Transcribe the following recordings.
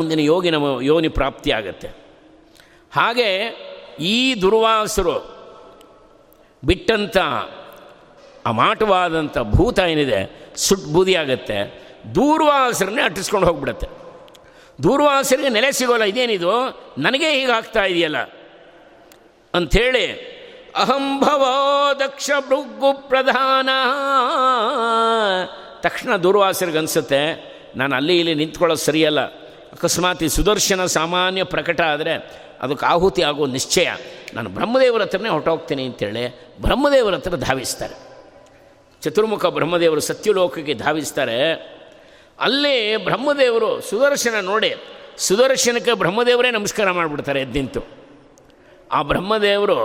ಮುಂದಿನ ಯೋಗಿನ ಯೋನಿ ಪ್ರಾಪ್ತಿಯಾಗತ್ತೆ ಹಾಗೆ ಈ ದುರ್ವಾಸರು ಬಿಟ್ಟಂಥ ಅಮಾಟವಾದಂಥ ಭೂತ ಏನಿದೆ ಸುಟ್ಟು ಬೂದಿಯಾಗತ್ತೆ ದೂರ್ವಾಸರನ್ನೇ ಅಟ್ಟಿಸ್ಕೊಂಡು ಹೋಗ್ಬಿಡತ್ತೆ. ದೂರ್ವಾಸರಿಗೆ ನೆಲೆ ಸಿಗೋಲ್ಲ, ಇದೇನಿದು? ನನಗೆ ಹೀಗಾಗ್ತಾ ಇದೆಯಲ್ಲ? ಅಂಥೇಳಿ ಅಹಂಭವೋ ದಕ್ಷ ಭೃಗು ಪ್ರಧಾನ. ತಕ್ಷಣ ದೂರ್ವಾಸರಿಗೆ ಅನಿಸುತ್ತೆ, ನಾನು ಅಲ್ಲಿ ಇಲ್ಲಿ ನಿಂತ್ಕೊಳ್ಳೋದು ಸರಿಯಲ್ಲ. ಅಕಸ್ಮಾತ್ ಈ ಸುದರ್ಶನ ಸಾಮಾನ್ಯ ಪ್ರಕಟ ಆದರೆ ಅದಕ್ಕೆ ಆಹುತಿ ಆಗೋ ನಿಶ್ಚಯ. ನಾನು ಬ್ರಹ್ಮದೇವರ ಹತ್ರನೇ ಹೊಟ್ಟೋಗ್ತೀನಿ ಅಂತೇಳಿ ಬ್ರಹ್ಮದೇವರ ಹತ್ರ ಧಾವಿಸ್ತಾರೆ. ಚತುರ್ಮುಖ ಬ್ರಹ್ಮದೇವರು ಸತ್ಯಲೋಕಕ್ಕೆ ಧಾವಿಸ್ತಾರೆ. ಅಲ್ಲಿ ಬ್ರಹ್ಮದೇವರು ಸುದರ್ಶನ ನೋಡಿ ಸುದರ್ಶನಕ್ಕೆ ಬ್ರಹ್ಮದೇವರೇ ನಮಸ್ಕಾರ ಮಾಡಿಬಿಡ್ತಾರೆ ಎದ್ದಿಂತು. ಆ ಬ್ರಹ್ಮದೇವರು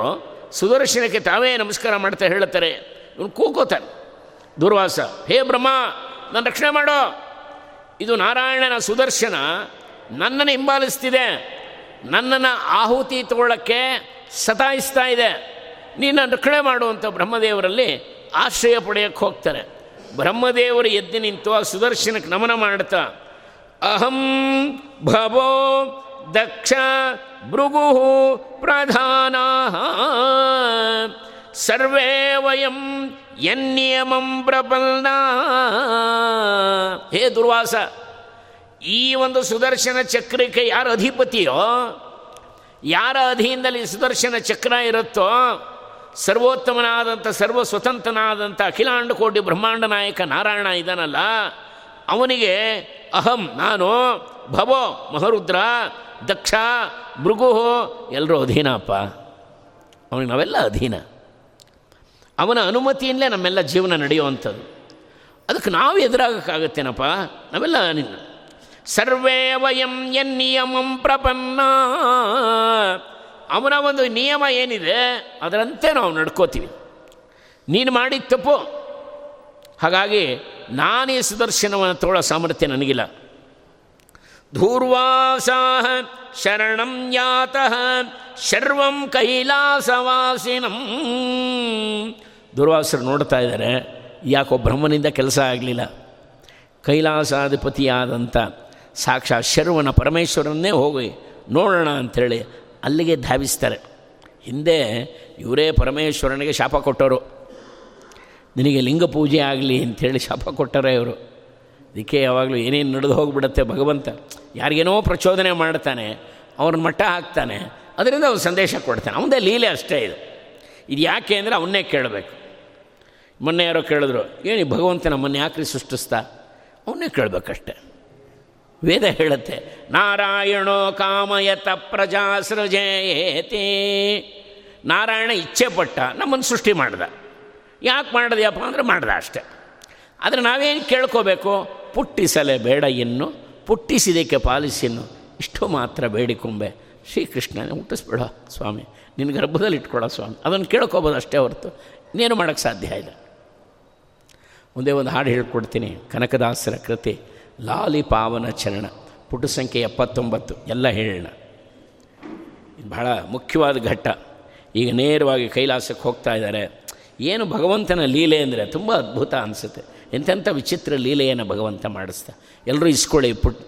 ಸುದರ್ಶನಕ್ಕೆ ತಾವೇ ನಮಸ್ಕಾರ ಮಾಡ್ತಾ ಹೇಳುತ್ತಾರೆ. ಇವನು ಕೂಕೋತಾನೆ. ದುರ್ವಾಸ, ಹೇ ಬ್ರಹ್ಮ ನನ್ನ ರಕ್ಷಣೆ ಮಾಡೋ. ಇದು ನಾರಾಯಣನ ಸುದರ್ಶನ ನನ್ನನ್ನು ಹಿಂಬಾಲಿಸ್ತಿದೆ. ನನ್ನನ್ನು ಆಹುತಿ ತಗೊಳ್ಳೋಕ್ಕೆ ಸತಾಯಿಸ್ತಾ ಇದೆ. ನೀನು ರಕ್ಷಣೆ ಮಾಡುವಂಥ ಬ್ರಹ್ಮದೇವರಲ್ಲಿ ಆಶ್ರಯ ಪಡೆಯೋಕ್ಕೆ ಹೋಗ್ತಾರೆ. ಬ್ರಹ್ಮದೇವರು ಎದ್ದು ನಿಂತು ಆ ಸುದರ್ಶನಕ್ಕೆ ನಮನ ಮಾಡ್ತಾ, ಅಹಂ ಭವೋ ದಕ್ಷ ಭೃಗು ಪ್ರಧಾನ, ಸರ್ವೇ ವಯಂ ಎನ್ನಿಯಮಂ ಪ್ರಪನ್ನ ಹೇ ದುರ್ವಾಸ ಈ ಒಂದು ಸುದರ್ಶನ ಚಕ್ರಕ್ಕೆ ಯಾರ ಅಧಿಪತಿಯೋ, ಯಾರ ಅಧೀನದಲ್ಲಿ ಸುದರ್ಶನ ಚಕ್ರ ಇರುತ್ತೋ, ಸರ್ವೋತ್ತಮನಾದಂಥ ಸರ್ವ ಸ್ವತಂತ್ರನಾದಂಥ ಅಖಿಲಾಂಡ ಕೋಟಿ ಬ್ರಹ್ಮಾಂಡ ನಾಯಕ ನಾರಾಯಣ ಇದ್ದಾನಲ್ಲ, ಅವನಿಗೆ ಅಹಂ, ನಾನು, ಭವೋ, ಮಹರುದ್ರ, ದಕ್ಷ ಭೃಗುಹೋ ಎಲ್ಲರೂ ಅಧೀನಪ್ಪ. ಅವನಿಗೆ ನಾವೆಲ್ಲ ಅಧೀನ. ಅವನ ಅನುಮತಿಯಿಂದಲೇ ನಮ್ಮೆಲ್ಲ ಜೀವನ ನಡೆಯುವಂಥದ್ದು. ಅದಕ್ಕೆ ನಾವು ಎದುರಾಗಕ್ಕಾಗತ್ತೇನಪ್ಪ? ನಾವೆಲ್ಲ ನಿನ್ನ ಸರ್ವೇ ವಯಂ ಎನ್ ನಿಯಮಂ ಪ್ರಪನ್ನ. ಅವನ ಒಂದು ನಿಯಮ ಏನಿದೆ, ಅದರಂತೆ ನಾವು ನಡ್ಕೋತೀವಿ. ನೀನು ಮಾಡಿದ ತಪ್ಪು. ಹಾಗಾಗಿ ನಾನೇ ಸುದರ್ಶನವನ್ನು ತೋಳೋ ಸಾಮರ್ಥ್ಯ ನನಗಿಲ್ಲ. ಧೂರ್ವಾಸಾಹ ಶರಣಂ ಯಾತಃ ಶರ್ವಂ ಕೈಲಾಸವಾಸಿನಂ. ದುರ್ವಾಸರು ನೋಡ್ತಾ ಇದ್ದಾರೆ, ಯಾಕೋ ಬ್ರಹ್ಮನಿಂದ ಕೆಲಸ ಆಗಲಿಲ್ಲ. ಕೈಲಾಸಾಧಿಪತಿಯಾದಂಥ ಸಾಕ್ಷಾತ್ ಶರ್ವನ ಪರಮೇಶ್ವರನ್ನೇ ಹೋಗಿ ನೋಡೋಣ ಅಂಥೇಳಿ ಅಲ್ಲಿಗೆ ಧಾವಿಸ್ತಾರೆ. ಹಿಂದೆ ಇವರೇ ಪರಮೇಶ್ವರನಿಗೆ ಶಾಪ ಕೊಟ್ಟವರು ನಿನಗೆ ಲಿಂಗ ಪೂಜೆ ಆಗಲಿ ಅಂಥೇಳಿ ಶಾಪ ಕೊಟ್ಟರೆ ಇವರು. ಅದಕ್ಕೆ ಯಾವಾಗಲೂ ಏನೇನು ನಡೆದು ಹೋಗಿಬಿಡುತ್ತೆ ಭಗವಂತ. ಯಾರಿಗೇನೋ ಪ್ರಚೋದನೆ ಮಾಡ್ತಾನೆ, ಅವ್ರನ್ನ ಮಟ್ಟ ಹಾಕ್ತಾನೆ, ಅದರಿಂದ ಅವ್ನು ಸಂದೇಶ ಕೊಡ್ತಾನೆ. ಅವನದೇ ಲೀಲೆ ಅಷ್ಟೇ ಇದು. ಇದು ಯಾಕೆ ಅಂದರೆ ಅವನ್ನೇ ಕೇಳಬೇಕು. ಮೊನ್ನೆ ಯಾರೋ ಕೇಳಿದ್ರು ಏನು ಭಗವಂತ ನಮ್ಮನ್ನು ಯಾಕ್ರಿ ಸೃಷ್ಟಿಸ್ತಾ? ಅವನ್ನೇ ಕೇಳಬೇಕಷ್ಟೆ. ವೇದ ಹೇಳುತ್ತೆ, ನಾರಾಯಣೋ ಕಾಮಯತ ಪ್ರಜಾ ಸೃಜೇತಿ ನಾರಾಯಣ ಇಚ್ಛೆ ಪಟ್ಟ, ನಮ್ಮನ್ನು ಸೃಷ್ಟಿ ಮಾಡ್ದ. ಯಾಕೆ ಮಾಡಿದ್ಯಪ್ಪ ಅಂದರೆ ಮಾಡ್ದ ಅಷ್ಟೆ. ಆದರೆ ನಾವೇನು ಕೇಳ್ಕೋಬೇಕು, ಪುಟ್ಟಿಸಲೇ ಬೇಡ ಇನ್ನು, ಪುಟ್ಟಿಸಿದಕ್ಕೆ ಪಾಲಿಸಿನ್ನು, ಇಷ್ಟು ಮಾತ್ರ ಬೇಡಿಕೊಂಬೆ ಶ್ರೀಕೃಷ್ಣನೇ ಹುಟ್ಟಿಸ್ಬೇಡ ಸ್ವಾಮಿ, ನಿನ್ನ ಗರ್ಭದಲ್ಲಿ ಇಟ್ಕೊಳ ಸ್ವಾಮಿ. ಅದನ್ನು ಕೇಳ್ಕೊಬೋದು ಅಷ್ಟೇ ಹೊರತು, ಇನ್ನೇನು ಮಾಡೋಕ್ಕೆ ಸಾಧ್ಯ ಇಲ್ಲ. ಒಂದೇ ಒಂದು ಹಾಡು ಹೇಳ್ಕೊಡ್ತೀನಿ, ಕನಕದಾಸರ ಕೃತಿ. ಲಾಲಿ ಪಾವನ ಚರಣ ಪುಟ ಸಂಖ್ಯೆ ಎಪ್ಪತ್ತೊಂಬತ್ತು ಎಲ್ಲ ಹೇಳೋಣ ಇದು ಬಹಳ ಮುಖ್ಯವಾದ ಘಟ್ಟ ಈಗ ನೇರವಾಗಿ ಕೈಲಾಸಕ್ಕೆ ಹೋಗ್ತಾ ಇದ್ದಾರೆ ಏನು ಭಗವಂತನ ಲೀಲೆ ಅಂದರೆ ತುಂಬ ಅದ್ಭುತ ಅನಿಸುತ್ತೆ ಎಂಥೆಂಥ ವಿಚಿತ್ರ ಲೀಲೆಯನ್ನು ಭಗವಂತ ಮಾಡಿಸ್ತಾ ಎಲ್ಲರೂ ಇಸ್ಕೊಳ್ಳಿ ಪುಟ್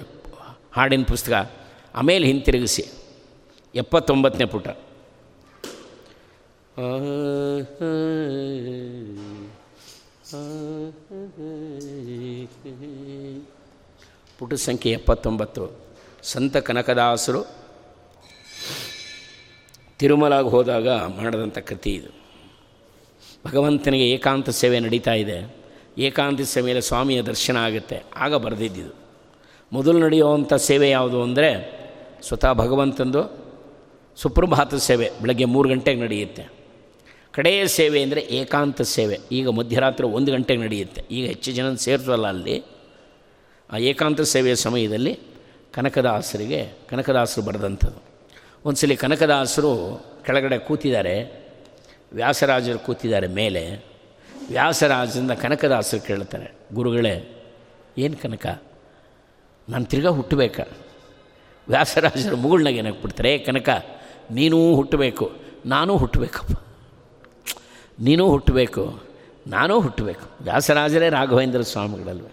ಹಾಡಿನ ಪುಸ್ತಕ ಆಮೇಲೆ ಹಿಂತಿರುಗಿಸಿ ಎಪ್ಪತ್ತೊಂಬತ್ತನೇ ಪುಟ ಪುಟ ಸಂಖ್ಯೆ ಎಪ್ಪತ್ತೊಂಬತ್ತು. ಸಂತ ಕನಕದಾಸರು ತಿರುಮಲಾಗಿ ಹೋದಾಗ ಮಾಡಿದಂಥ ಕೃತಿ ಇದು. ಭಗವಂತನಿಗೆ ಏಕಾಂತ ಸೇವೆ ನಡೀತಾ ಇದೆ. ಏಕಾಂತ ಸೇವೆಯಲ್ಲಿ ಸ್ವಾಮಿಯ ದರ್ಶನ ಆಗುತ್ತೆ. ಆಗ ಬರೆದಿದ್ದಿದ್ದು ಮೊದಲು ನಡೆಯುವಂಥ ಸೇವೆ ಯಾವುದು ಅಂದರೆ ಸ್ವತಃ ಭಗವಂತಂದು ಸುಪ್ರಭಾತ ಸೇವೆ ಬೆಳಗ್ಗೆ ಮೂರು ಗಂಟೆಗೆ ನಡೆಯುತ್ತೆ. ಕಡೆಯ ಸೇವೆ ಅಂದರೆ ಏಕಾಂತ ಸೇವೆ. ಈಗ ಮಧ್ಯರಾತ್ರಿ ಒಂದು ಗಂಟೆಗೆ ನಡೆಯುತ್ತೆ. ಈಗ ಹೆಚ್ಚು ಜನ ಅಲ್ಲಿ. ಆ ಏಕಾಂತ ಸೇವೆಯ ಸಮಯದಲ್ಲಿ ಕನಕದಾಸರಿಗೆ, ಕನಕದಾಸರು ಬರೆದಂಥದ್ದು. ಒಂದು ಸಲ ಕನಕದಾಸರು ಕೆಳಗಡೆ ಕೂತಿದ್ದಾರೆ, ವ್ಯಾಸರಾಜರು ಕೂತಿದ್ದಾರೆ ಮೇಲೆ, ವ್ಯಾಸರಾಜರಿಂದ ಕನಕದಾಸರು ಕೇಳ್ತಾರೆ, ಗುರುಗಳೇ, ಏನು ಕನಕ? ನಾನು ತಿರ್ಗಾ ಹುಟ್ಟಬೇಕಾ. ವ್ಯಾಸರಾಜರು ಮುಗುಳ್ನಾಗ ಏನಾಗ್ಬಿಡ್ತಾರೆ ಏ ಕನಕ, ನೀನೂ ಹುಟ್ಟಬೇಕು, ನಾನೂ ಹುಟ್ಟಬೇಕಪ್ಪ. ನೀನೂ ಹುಟ್ಟಬೇಕು, ನಾನೂ ಹುಟ್ಟಬೇಕು. ವ್ಯಾಸರಾಜರೇ ರಾಘವೇಂದ್ರ ಸ್ವಾಮಿಗಳಲ್ವೇ.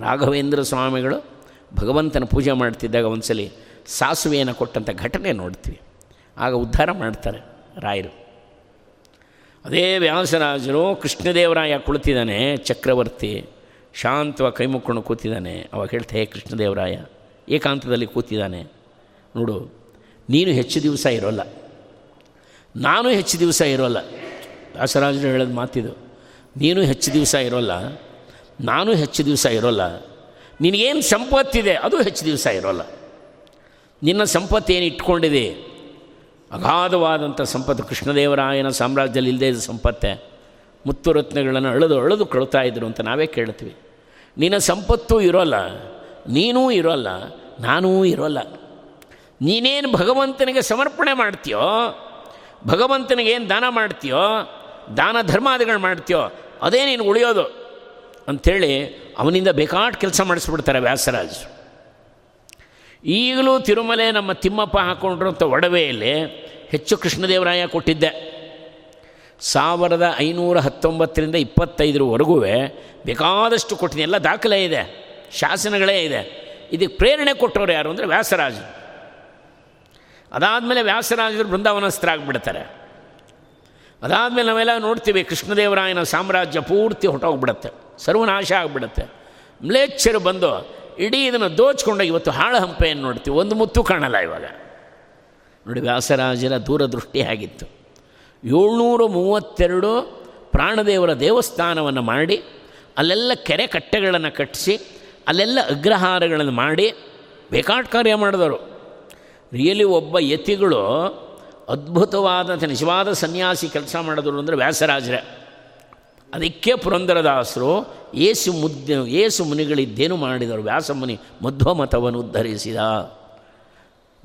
ರಾಘವೇಂದ್ರ ಸ್ವಾಮಿಗಳು ಭಗವಂತನ ಪೂಜೆ ಮಾಡ್ತಿದ್ದಾಗ ಒಂದ್ಸಲಿ ಸಾಸುವೆಯನ್ನು ಕೊಟ್ಟಂಥ ಘಟನೆ ನೋಡ್ತೀವಿ. ಆಗ ಉದ್ಧಾರ ಮಾಡ್ತಾರೆ ರಾಯರು. ಅದೇ ವ್ಯಾಸರಾಜರು ಕೃಷ್ಣದೇವರಾಯ ಕುಳಿತಿದ್ದಾನೆ, ಚಕ್ರವರ್ತಿ ಶಾಂತವಾಗಿ ಕೈ ಮುಕ್ಕೊಂಡು ಕೂತಿದ್ದಾನೆ. ಅವಾಗ ಹೇಳ್ತಾ, ಹೇ ಕೃಷ್ಣದೇವರಾಯ, ಏಕಾಂತದಲ್ಲಿ ಕೂತಿದ್ದಾನೆ. ನೋಡು, ನೀನು ಹೆಚ್ಚು ದಿವಸ ಇರೋಲ್ಲ. ನಾನು ಹೆಚ್ಚು ದಿವಸ ಇರೋಲ್ಲ. ವ್ಯಾಸರಾಜರು ಹೇಳೋದು ಮಾತಿದು, ನೀನು ಹೆಚ್ಚು ದಿವಸ ಇರೋಲ್ಲ. ನಾನು ಹೆಚ್ಚು ದಿವಸ ಇರೋಲ್ಲ. ನಿನಗೇನು ಸಂಪತ್ತಿದೆ, ಅದು ಹೆಚ್ಚು ದಿವಸ ಇರೋಲ್ಲ. ನಿನ್ನ ಸಂಪತ್ತು ಏನು ಇಟ್ಕೊಂಡಿದೆ? ಅಗಾಧವಾದಂಥ ಸಂಪತ್ತು ಕೃಷ್ಣದೇವರಾಯನ ಸಾಮ್ರಾಜ್ಯದಲ್ಲಿ ಇಲ್ಲದೇ ಇದ್ದ ಸಂಪತ್ತೆ. ಮುತ್ತು ರತ್ನಗಳನ್ನು ಅಳೆದು ಅಳೆದು ಕಳುತ್ತಾ ಇದ್ರು ಅಂತ ನಾವೇ ಕೇಳ್ತೀವಿ. ನಿನ್ನ ಸಂಪತ್ತು ಇರೋಲ್ಲ, ನೀನೂ ಇರೋಲ್ಲ, ನಾನೂ ಇರೋಲ್ಲ. ನೀನೇನು ಭಗವಂತನಿಗೆ ಸಮರ್ಪಣೆ ಮಾಡ್ತೀಯೋ, ಭಗವಂತನಿಗೆ ಏನು ದಾನ ಮಾಡ್ತೀಯೋ, ದಾನ ಧರ್ಮಾದಿಗಳು ಮಾಡ್ತೀಯೋ, ಅದೇ ನೀನು ಉಳಿಯೋದು. ಅಂಥೇಳಿ ಅವನಿಂದ ಬೇಕಾಟ್ ಕೆಲಸ ಮಾಡಿಸ್ಬಿಡ್ತಾರೆ ವ್ಯಾಸರಾಜ್. ಈಗಲೂ ತಿರುಮಲೆ ನಮ್ಮ ತಿಮ್ಮಪ್ಪ ಹಾಕ್ಕೊಂಡಿರೋಂಥ ಒಡವೆಯಲ್ಲಿ ಹೆಚ್ಚು ಕೃಷ್ಣದೇವರಾಯ ಕೊಟ್ಟಿದ್ದೆ. ಸಾವಿರದ ಐನೂರ ಹತ್ತೊಂಬತ್ತರಿಂದ ಇಪ್ಪತ್ತೈದರವರೆಗೂ ಬೇಕಾದಷ್ಟು ಕೊಟ್ಟಿದೆ. ಎಲ್ಲ ದಾಖಲೆ ಇದೆ, ಶಾಸನಗಳೇ ಇದೆ. ಇದಕ್ಕೆ ಪ್ರೇರಣೆ ಕೊಟ್ಟವ್ರು ಯಾರು ಅಂದರೆ ವ್ಯಾಸರಾಜರು ಅದಾದಮೇಲೆ ವ್ಯಾಸರಾಜರು ಬೃಂದಾವನಸ್ಥರಾಗ್ಬಿಡ್ತಾರೆ. ಅದಾದಮೇಲೆ ನಾವೆಲ್ಲ ನೋಡ್ತೀವಿ ಕೃಷ್ಣದೇವರಾಯನ ಸಾಮ್ರಾಜ್ಯ ಪೂರ್ತಿ ಹೊಟ್ಟೋಗ್ಬಿಡುತ್ತೆ ಸರ್ವನಾಶ ಆಗಿಬಿಡುತ್ತೆ. ಮ್ಲೇಚ್ಛರು ಬಂದು ಇಡೀ ಇದನ್ನು ದೋಚ್ಕೊಂಡೋಗಿ ಇವತ್ತು ಹಾಳು ಹಂಪೆಯನ್ನು ನೋಡ್ತೀವಿ. ಒಂದು ಮುತ್ತು ಕಾಣಲ್ಲ ಇವಾಗ. ನೋಡಿ ವ್ಯಾಸರಾಜರ ದೂರದೃಷ್ಟಿ ಆಗಿತ್ತು. ಏಳ್ನೂರ ಮೂವತ್ತೆರಡು ಪ್ರಾಣದೇವರ ದೇವಸ್ಥಾನವನ್ನು ಮಾಡಿ, ಅಲ್ಲೆಲ್ಲ ಕೆರೆ ಕಟ್ಟೆಗಳನ್ನು ಕಟ್ಟಿಸಿ, ಅಲ್ಲೆಲ್ಲ ಅಗ್ರಹಾರಗಳನ್ನು ಮಾಡಿ ಬೇಕಾಟ್ ಕಾರ್ಯ ಮಾಡಿದವರು. ರಿಯಲಿ ಒಬ್ಬ ಯತಿಗಳು ಅದ್ಭುತವಾದಂಥ ನಿಜವಾದ ಸನ್ಯಾಸಿ ಕೆಲಸ ಮಾಡಿದ್ರು ಅಂದರೆ ವ್ಯಾಸರಾಜರೇ. ಅದಕ್ಕೆ ಪುರಂದರದಾಸರು ಏಸು ಮುದ್ದೆ, ಏಸು ಮುನಿಗಳಿದ್ದೇನು ಮಾಡಿದರು? ವ್ಯಾಸ ಮುನಿ ಮಧ್ವಮತವನ್ನು ಉದ್ಧರಿಸಿದ.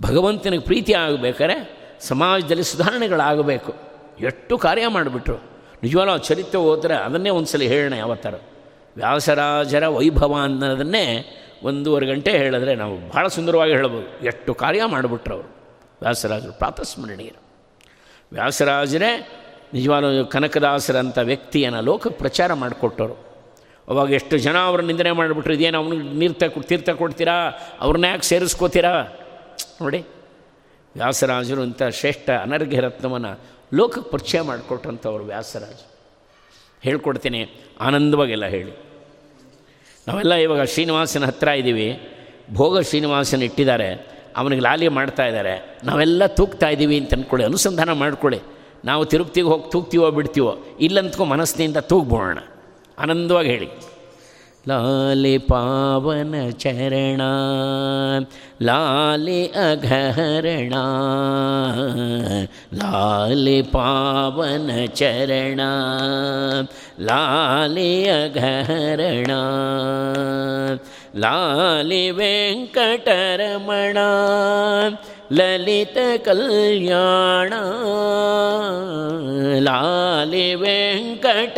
ಭಗವಂತನಿಗೆ ಪ್ರೀತಿ ಆಗಬೇಕಾದ್ರೆ ಸಮಾಜದಲ್ಲಿ ಸುಧಾರಣೆಗಳಾಗಬೇಕು. ಎಷ್ಟು ಕಾರ್ಯ ಮಾಡಿಬಿಟ್ರು. ನಿಜವಾಗ್ಲೂ ಚರಿತ್ರೆ ಹೋದರೆ ಅದನ್ನೇ ಒಂದು ಸಲ ಹೇಳೋಣ ಯಾವತ್ತಾರ. ವ್ಯಾಸರಾಜರ ವೈಭವ ಅನ್ನೋದನ್ನೇ ಒಂದೂವರೆ ಗಂಟೆ ಹೇಳಿದ್ರೆ ನಾವು ಭಾಳ ಸುಂದರವಾಗಿ ಹೇಳ್ಬೋದು. ಎಷ್ಟು ಕಾರ್ಯ ಮಾಡಿಬಿಟ್ರು ಅವರು. ವ್ಯಾಸರಾಜರು ಪ್ರಾತಸ್ಮರಣೀಯರು ವ್ಯಾಸರಾಜರೇ ನಿಜವಾದ ಕನಕದಾಸರಂಥ ವ್ಯಕ್ತಿಯನ್ನು ಲೋಕಕ್ಕೆ ಪ್ರಚಾರ ಮಾಡಿಕೊಟ್ಟರು ಅವಾಗ ಎಷ್ಟು ಜನ ಅವ್ರ ನಿಂದನೆ ಮಾಡಿಬಿಟ್ರು, ಇದೇನು ಅವ್ನಿಗೆ ನೀರು ತೀರ್ಥ ಕೊಡ್ತೀರಾ, ಅವ್ರನ್ನ ಯಾಕೆ ಸೇರಿಸ್ಕೋತೀರಾ? ನೋಡಿ, ವ್ಯಾಸರಾಜರು ಅಂತ ಶ್ರೇಷ್ಠ ಅನರ್ಘ್ಯ ರತ್ನವನ್ನು ಲೋಕಕ್ಕೆ ಪರಿಚಯ ಮಾಡಿಕೊಟ್ಟಂಥವ್ರು ವ್ಯಾಸರಾಜರು. ಹೇಳ್ಕೊಡ್ತೀನಿ, ಆನಂದವಾಗೆಲ್ಲ ಹೇಳಿ. ನಾವೆಲ್ಲ ಇವಾಗ ಶ್ರೀನಿವಾಸನ ಹತ್ತಿರ ಇದ್ದೀವಿ ಭೋಗ ಶ್ರೀನಿವಾಸನ ಇಟ್ಟಿದ್ದಾರೆ. ಅವನಿಗೆ ಲಾಲಿ ಮಾಡ್ತಾ ಇದ್ದಾರೆ, ನಾವೆಲ್ಲ ತೂಗ್ತಾ ಇದ್ದೀವಿ ಅಂತ ಅಂದ್ಕೊಳ್ಳಿ ಅನುಸಂಧಾನ ಮಾಡ್ಕೊಳ್ಳಿ. ನಾವು ತಿರುಪ್ತಿಗೆ ಹೋಗಿ, ತೂಗ್ತೀವೋ ಬಿಡ್ತೀವೋ ಇಲ್ಲಂತಕೋ ಮನಸ್ಸಿನಿಂದ ತೂಗ್ಬೋಣ. ಆನಂದವಾಗಿ ಹೇಳಿ. ಲಾಲಿ ಪಾವನ ಚರಣ ಲಾಲಿ ಅಘರಣ ಲಾಲಿ ಪಾವನ ಚರಣ ಲಾಲಿ ಅಘರಣ ಲಾಲಿ ವೆಂಕಟರಮಣ ಲಲಿತ ಕಲ್ಯಾಣ ಲಾಲಿ ವೆಂಕಟ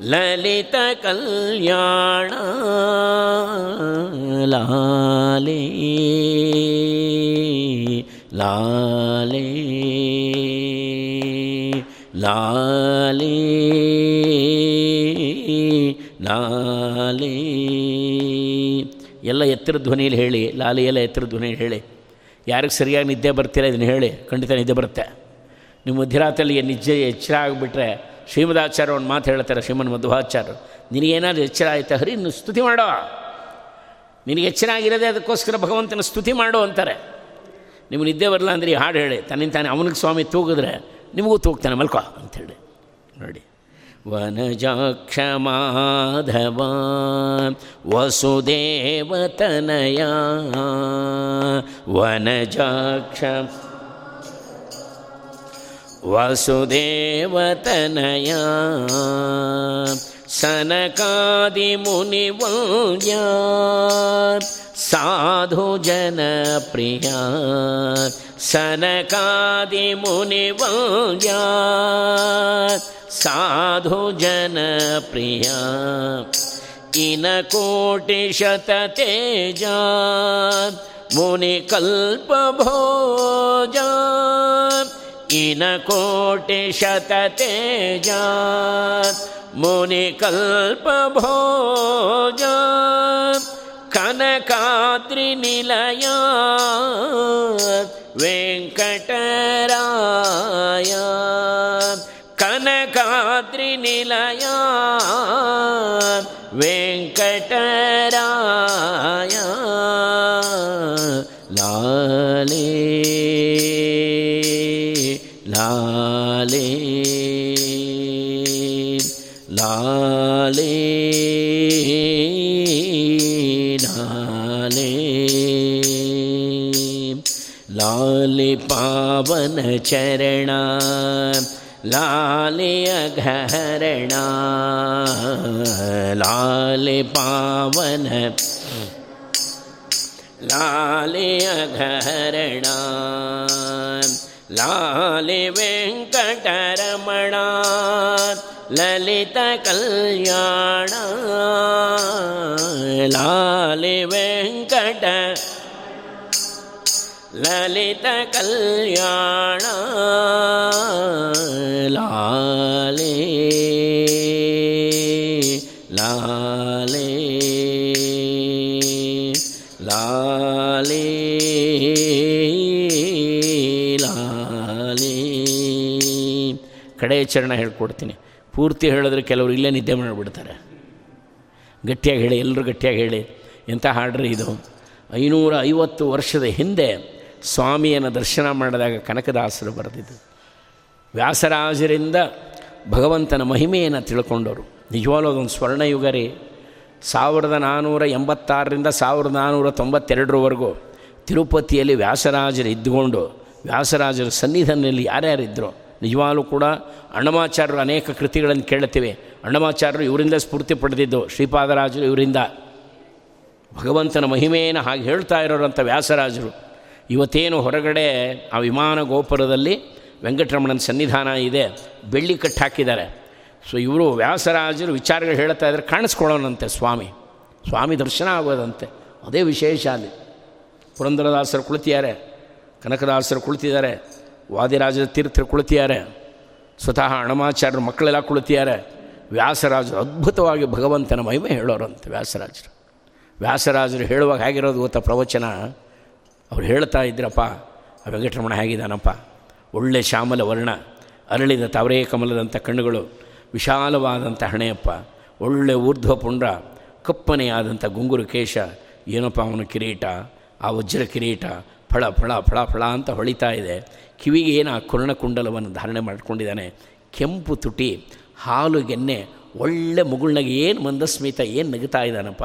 ಲಲಿತ ಕಲ್ಯಾಣ ಲಾಲಿ ಲಾಲಿ ಲಾಲಿ ಲಾಲಿ. ಎಲ್ಲ ಎತ್ತರ ಧ್ವನಿಯಲ್ಲಿ ಹೇಳಿ, ಲಾಲಿ ಎಲ್ಲ ಎತ್ತರ ಧ್ವನಿಯಲ್ಲಿ ಹೇಳಿ. ಯಾರಿಗೆ ಸರಿಯಾಗಿ ನಿದ್ದೆ ಬರ್ತೀರ ಇದನ್ನು ಹೇಳಿ, ಖಂಡಿತ ನಿದ್ದೆ ಬರುತ್ತೆ. ನಿಮ್ಮ ಮಧ್ಯರಾತ್ರಿಯಲ್ಲಿ ನಿಜ ಎಚ್ಚರ ಆಗಿಬಿಟ್ರೆ ಶ್ರೀಮದಾಚಾರ್ಯ ಒಂದು ಮಾತು ಹೇಳ್ತಾರೆ ಶ್ರೀಮನ್ ಮಧ್ವಾಚಾರ್ಯರು. ನಿನಗೇನಾದರೂ ಎಚ್ಚರ ಆಯ್ತಾ? ಹರಿ ನೀನು ಸ್ತುತಿ ಮಾಡೋ. ನಿನಗೆ ಎಚ್ಚರ ಆಗಿರೋದೇ ಅದಕ್ಕೋಸ್ಕರ ಭಗವಂತನ ಸ್ತುತಿ ಮಾಡು ಅಂತಾರೆ. ನಿಮ್ಗೆ ನಿದ್ದೆ ಬರಲ್ಲ ಅಂದರೆ ಈ ಹಾಡು ಹೇಳಿ. ತನ್ನಿಂದ ತಾನೇ ಅವನಿಗೆ ಸ್ವಾಮಿ ತೂಗಿದ್ರೆ ನಿಮಗೂ ತೂಗ್ತಾನೆ, ಮಲ್ಕೋ ಅಂಥೇಳಿ ನೋಡಿ. ವನಜಾಕ್ಷ ಮಾಧವ ವಸುದೇವತನಯ ವನಜಾಕ್ಷ ವಸುದೇವತನಯ ಸನಕಾದಿಮುನಿವಲ್ಯ ಸಾಧು ಜನಪ್ರಿಯ ಸನಕಾದಿಮುನಿವಲ್ಯ ಸಾಧು ಜನಪ್ರಿಯ ಇನಕೋಟಿ ನಿಲಯ ಮುನಿಕಲ್ಪಭೋಜ ಕನಕಾತ್ರಿ ಶತತೇಜ ಲಾಲೇ ಲಾಲೇ ಲಾಲೇ ಲಾಲೆ ಪಾವನ ಚರಣ ಲಾಲೆ ಅಘರಣ ಲಾಲೆ ಪಾವನ ಲಾಲೆ ಅಘರಣ ಲಾಲೆ ವೆಂಕಟರಮಣ ಲಲಿತ ಕಲ್ಯಾಣ ಲಾಲೆ ವೆಂಕಟ ಲಲಿತ ಕಲ್ಯಾಣ ಲಾಲೆ ಲಾಲೆ ಲಾಲೆ ಕಡೆ ಚರಣ ಹೇಳ್ಕೊಡ್ತೀನಿ. ಪೂರ್ತಿ ಹೇಳಿದ್ರೆ ಕೆಲವರು ಇಲ್ಲೇ ನಿದ್ದೆ ಮಾಡಿಬಿಡ್ತಾರೆ. ಗಟ್ಟಿಯಾಗಿ ಹೇಳಿ ಎಲ್ಲರೂ ಗಟ್ಟಿಯಾಗಿ ಹೇಳಿ ಎಂಥ ಹಾಡ್ರಿ ಇದು? ಐನೂರ ಐವತ್ತು ವರ್ಷದ ಹಿಂದೆ ಸ್ವಾಮಿಯನ್ನು ದರ್ಶನ ಮಾಡಿದಾಗ ಕನಕದಾಸರು ಬರೆದಿದ್ದು. ವ್ಯಾಸರಾಜರಿಂದ ಭಗವಂತನ ಮಹಿಮೆಯನ್ನು ತಿಳ್ಕೊಂಡವರು. ನಿಜವಾಗ್ಲೂ ಅದೊಂದು ಸ್ವರ್ಣಯುಗ ರೀ. ಸಾವಿರದ ನಾನ್ನೂರ ಎಂಬತ್ತಾರರಿಂದ ಸಾವಿರದ ನಾನ್ನೂರ ತೊಂಬತ್ತೆರಡರವರೆಗೂ ತಿರುಪತಿಯಲ್ಲಿ ವ್ಯಾಸರಾಜರು ಇದ್ದುಕೊಂಡು, ವ್ಯಾಸರಾಜರ ಸನ್ನಿಧಾನದಲ್ಲಿ ಯಾರ್ಯಾರಿದ್ದರು ನಿಜವಾಗ್ಲೂ ಕೂಡ ಅಣ್ಣಮಾಚಾರ್ಯರು ಅನೇಕ ಕೃತಿಗಳನ್ನು ಕೇಳುತ್ತೇವೆ. ಅಣ್ಣಮಾಚಾರ್ಯರು ಇವರಿಂದ ಸ್ಫೂರ್ತಿ ಪಡೆದಿದ್ದು, ಶ್ರೀಪಾದರಾಜರು ಇವರಿಂದ. ಭಗವಂತನ ಮಹಿಮೆಯನ್ನು ಹಾಗೆ ಹೇಳ್ತಾ ಇರೋರಂಥ ವ್ಯಾಸರಾಜರು. ಇವತ್ತೇನು ಹೊರಗಡೆ ಆ ವಿಮಾನ ಗೋಪುರದಲ್ಲಿ ವೆಂಕಟರಮಣನ ಸನ್ನಿಧಾನ ಇದೆ, ಬೆಳ್ಳಿ ಕಟ್ಟು ಹಾಕಿದ್ದಾರೆ. ಸೊ ಇವರು ವ್ಯಾಸರಾಜರು ವಿಚಾರಗಳು ಹೇಳ್ತಾ ಇದ್ದಾರೆ ಕಾಣಿಸ್ಕೊಳ್ಳೋಣಂತೆ ಸ್ವಾಮಿ. ಸ್ವಾಮಿ ದರ್ಶನ ಆಗೋದಂತೆ. ಅದೇ ವಿಶೇಷ ಅಲ್ಲಿ. ಪುರಂದರದಾಸರು ಕುಳಿತಿದ್ದಾರೆ, ಕನಕದಾಸರು ಕುಳಿತಿದ್ದಾರೆ. ವಾದಿರಾಜ ತೀರ್ಥ ಕುಳಿತಿದ್ದಾರೆ. ಸ್ವತಃ ಅಣಮಾಚಾರ್ಯರು ಮಕ್ಕಳೆಲ್ಲ ಕುಳಿತಿದ್ದಾರೆ. ವ್ಯಾಸರಾಜರು ಅದ್ಭುತವಾಗಿ ಭಗವಂತನ ಮಹಿಮೆ ಅಂತ ವ್ಯಾಸರಾಜರು. ವ್ಯಾಸರಾಜರು ಹೇಳುವಾಗ ಹೇಗಿರೋದು ಗೊತ್ತಾ ಪ್ರವಚನ? ಅವ್ರು ಹೇಳ್ತಾ ಇದ್ರಪ್ಪ, ಆ ವೆಂಕಟರಮಣ ಹೇಗಿದ್ದಾನಪ್ಪ? ಒಳ್ಳೆ ಶ್ಯಾಮಲ ವರ್ಣ, ಅರಳಿದ ತವರೇ ಕಮಲದಂಥ ಕಣ್ಣುಗಳು ವಿಶಾಲವಾದಂಥ ಹಣೆಯಪ್ಪ, ಒಳ್ಳೆ ಊರ್ಧ್ವ ಪುಂಡ್ರ ಕಪ್ಪನೆಯಾದಂಥ ಗುಂಗುರು ಕೇಶ, ಏನಪ್ಪ ಅವನ ಕಿರೀಟ, ಆ ವಜ್ರ ಕಿರೀಟ, ಫಳ ಫಳ ಫಳ ಫಳ ಅಂತ ಹೊಳಿತಾ ಇದೆ. ಕಿವಿಗೆ ಏನು ಆ ಕುರ್ಣಕುಂಡಲವನ್ನು ಧಾರಣೆ ಮಾಡಿಕೊಂಡಿದ್ದಾನೆ, ಕೆಂಪು ತುಟಿ, ಹಾಲು ಗೆನ್ನೆ, ಒಳ್ಳೆ ಮುಗುಳ್ನಾಗ ಏನು ಮಂದಸ್ಮಿತ, ಏನು ನಗುತ್ತಾ ಇದ್ದಾನಪ್ಪ.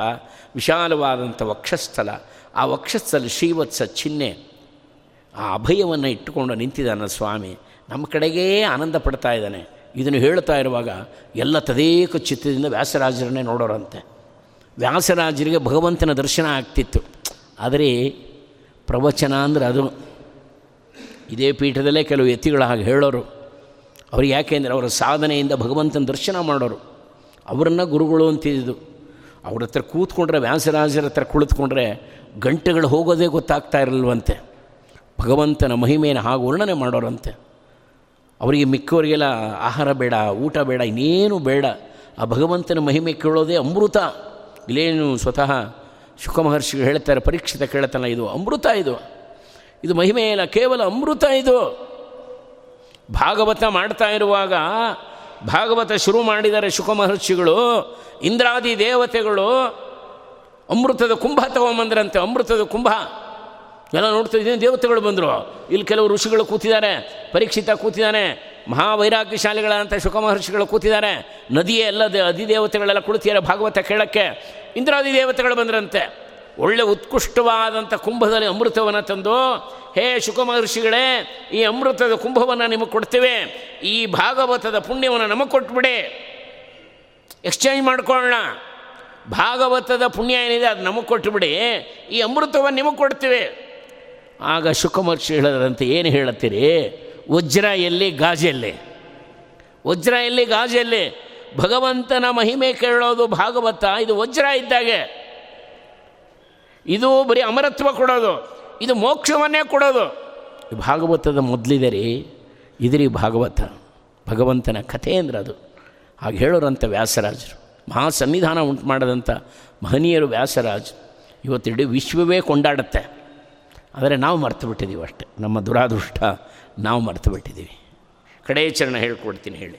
ವಿಶಾಲವಾದಂಥ ವಕ್ಷಸ್ಥಲ. ಆ ವಕ್ಷಸ್ಥಲ ಶ್ರೀವತ್ಸ ಚಿಹ್ನೆ ಆ ಅಭಯವನ್ನು ಇಟ್ಟುಕೊಂಡು ನಿಂತಿದ್ದಾನೆ ಸ್ವಾಮಿ. ನಮ್ಮ ಕಡೆಗೇ ಆನಂದ ಪಡ್ತಾ ಇದ್ದಾನೆ. ಇದನ್ನು ಹೇಳ್ತಾ ಇರುವಾಗ ಎಲ್ಲ ತದೇಕ ಚಿತ್ರದಿಂದ ವ್ಯಾಸರಾಜರನ್ನೇ ನೋಡೋರಂತೆ. ವ್ಯಾಸರಾಜರಿಗೆ ಭಗವಂತನ ದರ್ಶನ ಆಗ್ತಿತ್ತು. ಆದರೆ ಪ್ರವಚನ ಅಂದರೆ ಅದು ಇದೇ ಪೀಠದಲ್ಲೇ ಕೆಲವು ವ್ಯಕ್ತಿಗಳ ಹಾಗೆ ಹೇಳೋರು. ಅವರು ಯಾಕೆಂದರೆ ಅವರ ಸಾಧನೆಯಿಂದ ಭಗವಂತನ ದರ್ಶನ ಮಾಡೋರು. ಅವರನ್ನು ಗುರುಗಳು ಅಂತಿದ್ದು ಅವ್ರ ಹತ್ರ ಕೂತ್ಕೊಂಡ್ರೆ ವ್ಯಾಸರಾಜರ ಹತ್ರ ಕುಳಿತುಕೊಂಡ್ರೆ ಗಂಟೆಗಳು ಹೋಗೋದೇ ಗೊತ್ತಾಗ್ತಾ ಇರಲ್ವಂತೆ. ಭಗವಂತನ ಮಹಿಮೆಯನ್ನು ಹಾಗೆ ವರ್ಣನೆ ಮಾಡೋರಂತೆ. ಅವರಿಗೆ ಮಿಕ್ಕವರಿಗೆಲ್ಲ ಆಹಾರ ಬೇಡ, ಊಟ ಬೇಡ, ಇನ್ನೇನು ಬೇಡ. ಆ ಭಗವಂತನ ಮಹಿಮೆ ಕೇಳೋದೇ ಅಮೃತ. ಇಲ್ಲೇನು ಸ್ವತಃ ಶುಕಮಹರ್ಷಿಗೆ ಹೇಳ್ತಾರೆ, ಪರೀಕ್ಷಿತ ಕೇಳ್ತಾನೆ ಇದು, ಅಮೃತ ಇದು. ಇದು ಮಹಿಮೆ ಇಲ್ಲ ಕೇವಲ ಅಮೃತ ಇದು. ಭಾಗವತ ಮಾಡ್ತಾ ಇರುವಾಗ, ಭಾಗವತ ಶುರು ಮಾಡಿದರೆ ಶುಕಮಹರ್ಷಿಗಳು, ಇಂದ್ರಾದಿ ದೇವತೆಗಳು, ಅಮೃತದ ಕುಂಭ ತಗೊಂಬಂದ್ರಂತೆ, ಅಮೃತದ ಕುಂಭ. ಎಲ್ಲ ನೋಡ್ತಾ ಇದ್ದೀನಿ, ದೇವತೆಗಳು ಬಂದರು. ಇಲ್ಲಿ ಕೆಲವು ಋಷಿಗಳು ಕೂತಿದ್ದಾರೆ, ಪರೀಕ್ಷಿತ ಕೂತಿದ್ದಾನೆ ಶುಕ ಮಹರ್ಷಿಗಳು ಕೂತಿದ್ದಾರೆ. ನದಿಯೇ ಎಲ್ಲ ಅಧಿದೇವತೆಗಳೆಲ್ಲ ಕುಳಿತಿದ್ದಾರೆ ಭಾಗವತ ಕೇಳಕ್ಕೆ? ಇಂದ್ರಾದಿ ದೇವತೆಗಳು ಬಂದ್ರಂತೆ. ಒಳ್ಳೆ ಉತ್ಕೃಷ್ಟವಾದಂಥ ಕುಂಭದಲ್ಲಿ ಅಮೃತವನ್ನು ತಂದು, ಹೇ ಶುಕಮಹರ್ಷಿಗಳೇ ಈ ಅಮೃತದ ಕುಂಭವನ್ನು ನಿಮಗೆ ಕೊಡ್ತೇವೆ. ಈ ಭಾಗವತದ ಪುಣ್ಯವನ್ನು ನಮಗೆ ಕೊಟ್ಬಿಡಿ. ಎಕ್ಸ್ಚೇಂಜ್ ಮಾಡ್ಕೊಳ್ಳೋಣ. ಭಾಗವತದ ಪುಣ್ಯ ಏನಿದೆ ಅದು ನಮಗೆ ಕೊಟ್ಟುಬಿಡಿ ಈ ಅಮೃತವನ್ನು ನಿಮಗೆ ಕೊಡ್ತೀವಿ. ಆಗ ಶುಕಮರ್ಷಿ ಹೇಳದಂತೆ ಏನು ಹೇಳುತ್ತೀರಿ? ವಜ್ರ ಎಲ್ಲಿ ಗಾಜೆಲ್ಲಿ ವಜ್ರ ಎಲ್ಲಿ ಗಾಜೆಲ್ಲಿ ಭಗವಂತನ ಮಹಿಮೆ ಕೇಳೋದು ಭಾಗವತ. ಇದು ವಜ್ರ ಇದ್ದಾಗೆ. ಇದು ಬರೀ ಅಮರತ್ವ ಕೊಡೋದು. ಇದು ಮೋಕ್ಷವನ್ನೇ ಕೊಡೋದು. ಭಾಗವತದ ಮೊದಲಿದೆ ರೀ ಇದ್ರಿ ಭಾಗವತ. ಭಗವಂತನ ಕಥೆ ಅಂದ್ರೆ ಅದು. ಹಾಗೆ ಹೇಳೋರಂಥ ವ್ಯಾಸರಾಜರು. ಮಹಾ ಸನ್ನಿಧಾನ ಉಂಟು ಮಾಡದಂಥ ಮಹನೀಯರು ವ್ಯಾಸರಾಜ್ ಇವತ್ತಿಡೀ ವಿಶ್ವವೇ ಕೊಂಡಾಡುತ್ತೆ. ಆದರೆ ನಾವು ಮರ್ತು ಬಿಟ್ಟಿದ್ದೀವಿ ಅಷ್ಟೆ. ನಮ್ಮ ದುರಾದೃಷ್ಟ ನಾವು ಮರ್ತು ಬಿಟ್ಟಿದ್ದೀವಿ ಕಡೇ ಚರಣ ಹೇಳ್ಕೊಡ್ತೀನಿ ಹೇಳಿ.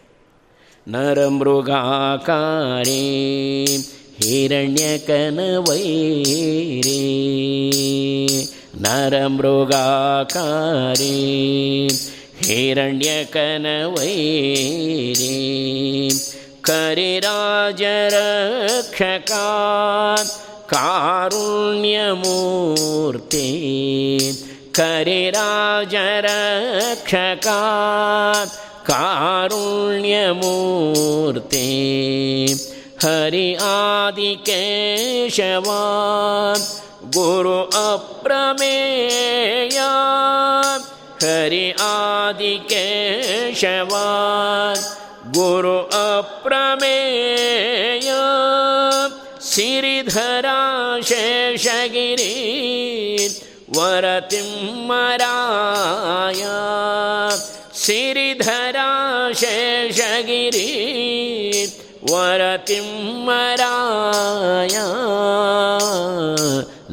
ನರಮೃಗಾಕಾರೇ हिरण्यकनवैरे नरमृगाकारे हिरण्यकनवैरे हिरण्यकन कारुण्यमूर्ते करेराजरक्षकात् कारुण्यमूर्ते। हरि आदि केशवा गुरु अप्रमेया हरि आदि केशवा गुरु अप्रमेय श्रीधरा शेषगिरि वरतिं मराया श्रीधरा शेषगिरि ವರತಿಮ್ಮರಾಯ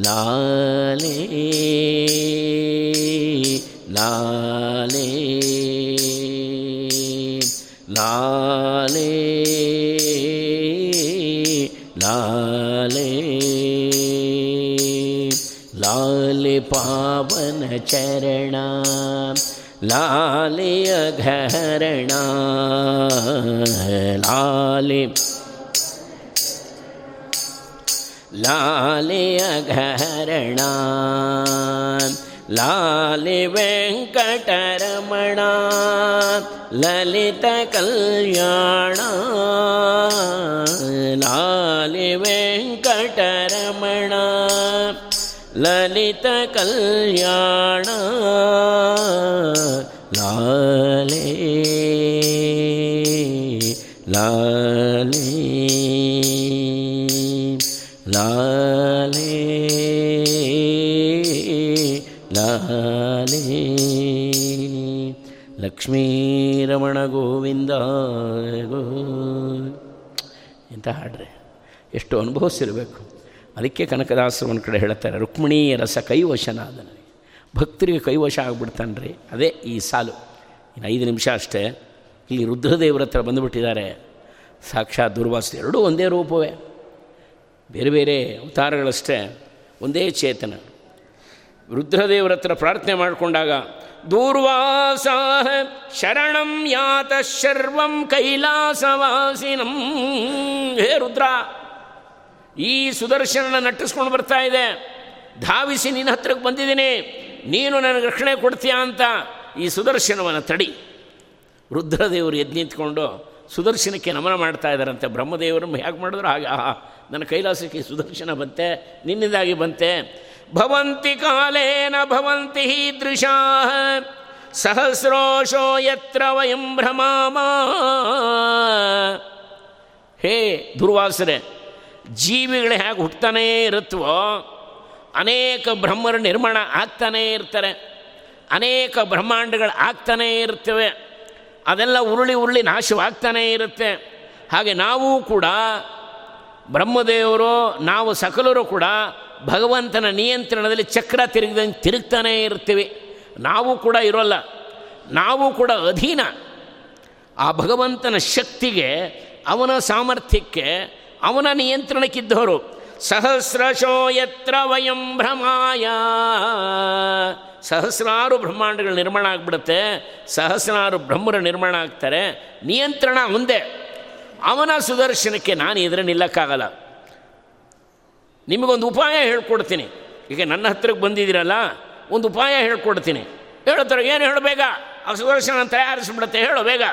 ಲಾಲೇ ಲಾಲೇ ಲಾಲೇ ಲಾಲೇ ಲಾಲೆ ಪಾವನ ಚರಣ. लाल घरणा लाल लाल घरणा लाल वेङ्कट रमणा ललितकल्याण लाल वेङ्कट ಲಕ್ಷ್ಮೀರಮಣ ಗೋವಿಂದ, ಗೋ. ಇಂತ ಹಾಡ್ರೆ? ಎಷ್ಟು ಅನುಭವಿಸಿರಬೇಕು. ಅದಕ್ಕೆ ಕನಕದಾಸರು ಒಂದು ಕಡೆ ಹೇಳ್ತಾರೆ ರುಕ್ಮಿಣೀಯ ರಸ ಕೈವಶನಾದ ನನಗೆ ಭಕ್ತರಿಗೆ ಕೈವಶ ಆಗ್ಬಿಡ್ತಾನೆ ರೀ ಅದೇ ಈ ಸಾಲು. ಇನ್ನು ಐದು ನಿಮಿಷ ಅಷ್ಟೇ. ಇಲ್ಲಿ ರುದ್ರದೇವರ ಹತ್ರ ಬಂದುಬಿಟ್ಟಿದ್ದಾರೆ. ಸಾಕ್ಷಾತ್ ದುರ್ವಾಸ. ಎರಡೂ ಒಂದೇ ರೂಪವೇ. ಬೇರೆ ಬೇರೆ ಅವತಾರಗಳಷ್ಟೇ. ಒಂದೇ ಚೇತನ. ರುದ್ರದೇವರ ಹತ್ರ ಪ್ರಾರ್ಥನೆ ಮಾಡಿಕೊಂಡಾಗ ದೂರ್ವಾಸ ಶರಣಂ ಯಾತ ಶರ್ವಂ ಕೈಲಾಸವಾಸಿನಂ. ಹೇ ರುದ್ರ, ಈ ಸುದರ್ಶನನ ನಟ್ಟಿಸ್ಕೊಂಡು ಬರ್ತಾ ಇದೆ. ಧಾವಿಸಿ ನಿನ್ನ ಹತ್ರಕ್ಕೆ ಬಂದಿದ್ದೀನಿ. ನೀನು ನನಗೆ ರಕ್ಷಣೆ ಕೊಡ್ತೀಯಾ ಅಂತ ಈ ಸುದರ್ಶನವನ್ನು ತಡಿ. ರುದ್ರದೇವರು ಎದ್ದು ನಿಂತ್ಕೊಂಡು ಸುದರ್ಶನಕ್ಕೆ ನಮನ ಮಾಡ್ತಾ ಇದ್ದಾರಂತೆ. ಬ್ರಹ್ಮದೇವರು ಹೇಗೆ ಮಾಡಿದ್ರು ಹಾಗೆ, ಆಹಾ, ನನ್ನ ಕೈಲಾಸಕ್ಕೆ ಸುದರ್ಶನ ಬಂತೆ, ನಿನ್ನಿಂದಾಗಿ ಬಂತೆ. ಭವಂತಿ ಕಾಲೇನ ಭವಂತಿ ದೃಶಾ. ಸಹಸ್ರೋಶೋ ಯತ್ರ ವಯಂ ಭ್ರಮಾಮ. ಹೇ ದುರ್ವಾಸರೆ ಜೀವಿಗಳು ಹೇಗೆ ಹುಟ್ಟತಾನೇ ಇರುತ್ತವೋ, ಅನೇಕ ಬ್ರಹ್ಮರ ನಿರ್ಮಾಣ ಆಗ್ತಾನೇ ಇರ್ತಾರೆ, ಅನೇಕ ಬ್ರಹ್ಮಾಂಡಗಳು ಆಗ್ತಾನೇ ಇರ್ತವೆ ಅದೆಲ್ಲ ಉರುಳಿ ಉರುಳಿ ನಾಶವಾಗ್ತಾನೇ ಇರುತ್ತೆ. ಹಾಗೆ ನಾವು ಕೂಡ ಬ್ರಹ್ಮದೇವರು, ನಾವು ಸಕಲರು ಕೂಡ ಭಗವಂತನ ನಿಯಂತ್ರಣದಲ್ಲಿ ಚಕ್ರ ತಿರುಗಿದಂಗೆ ತಿರುಗ್ತಾನೇ ಇರ್ತೀವಿ ನಾವು ಕೂಡ ಇರೋಲ್ಲ. ನಾವು ಕೂಡ ಅಧೀನ. ಆ ಭಗವಂತನ ಶಕ್ತಿಗೆ, ಅವನ ಸಾಮರ್ಥ್ಯಕ್ಕೆ, ಅವನ ನಿಯಂತ್ರಣಕ್ಕಿದ್ದವರು. ಸಹಸ್ರಶೋ ಯತ್ರ ವಯಂ ಭ್ರಮಾಯ. ಸಹಸ್ರಾರು ಬ್ರಹ್ಮಾಂಡಗಳು ನಿರ್ಮಾಣ ಆಗಿಬಿಡುತ್ತೆ. ಸಹಸ್ರಾರು ಬ್ರಹ್ಮರ ನಿರ್ಮಾಣ ಆಗ್ತಾರೆ. ನಿಯಂತ್ರಣ ಒಂದೇ. ಅವನ ಸುದರ್ಶನಕ್ಕೆ ನಾನು ಎದುರು ನಿಲ್ಲಕ್ಕಾಗಲ್ಲ. ನಿಮಗೊಂದು ಉಪಾಯ ಹೇಳ್ಕೊಡ್ತೀನಿ. ಈಗ ನನ್ನ ಹತ್ತಿರಕ್ಕೆ ಬಂದಿದ್ದೀರಲ್ಲ, ಒಂದು ಉಪಾಯ ಹೇಳ್ಕೊಡ್ತೀನಿ. ಹೇಳ್ತಾರೆ ಏನು ಹೇಳು ಬೇಗ ಆ ಸುದರ್ಶನ ತಯಾರಿಸ್ಬಿಡುತ್ತೆ, ಹೇಳು ಬೇಗ.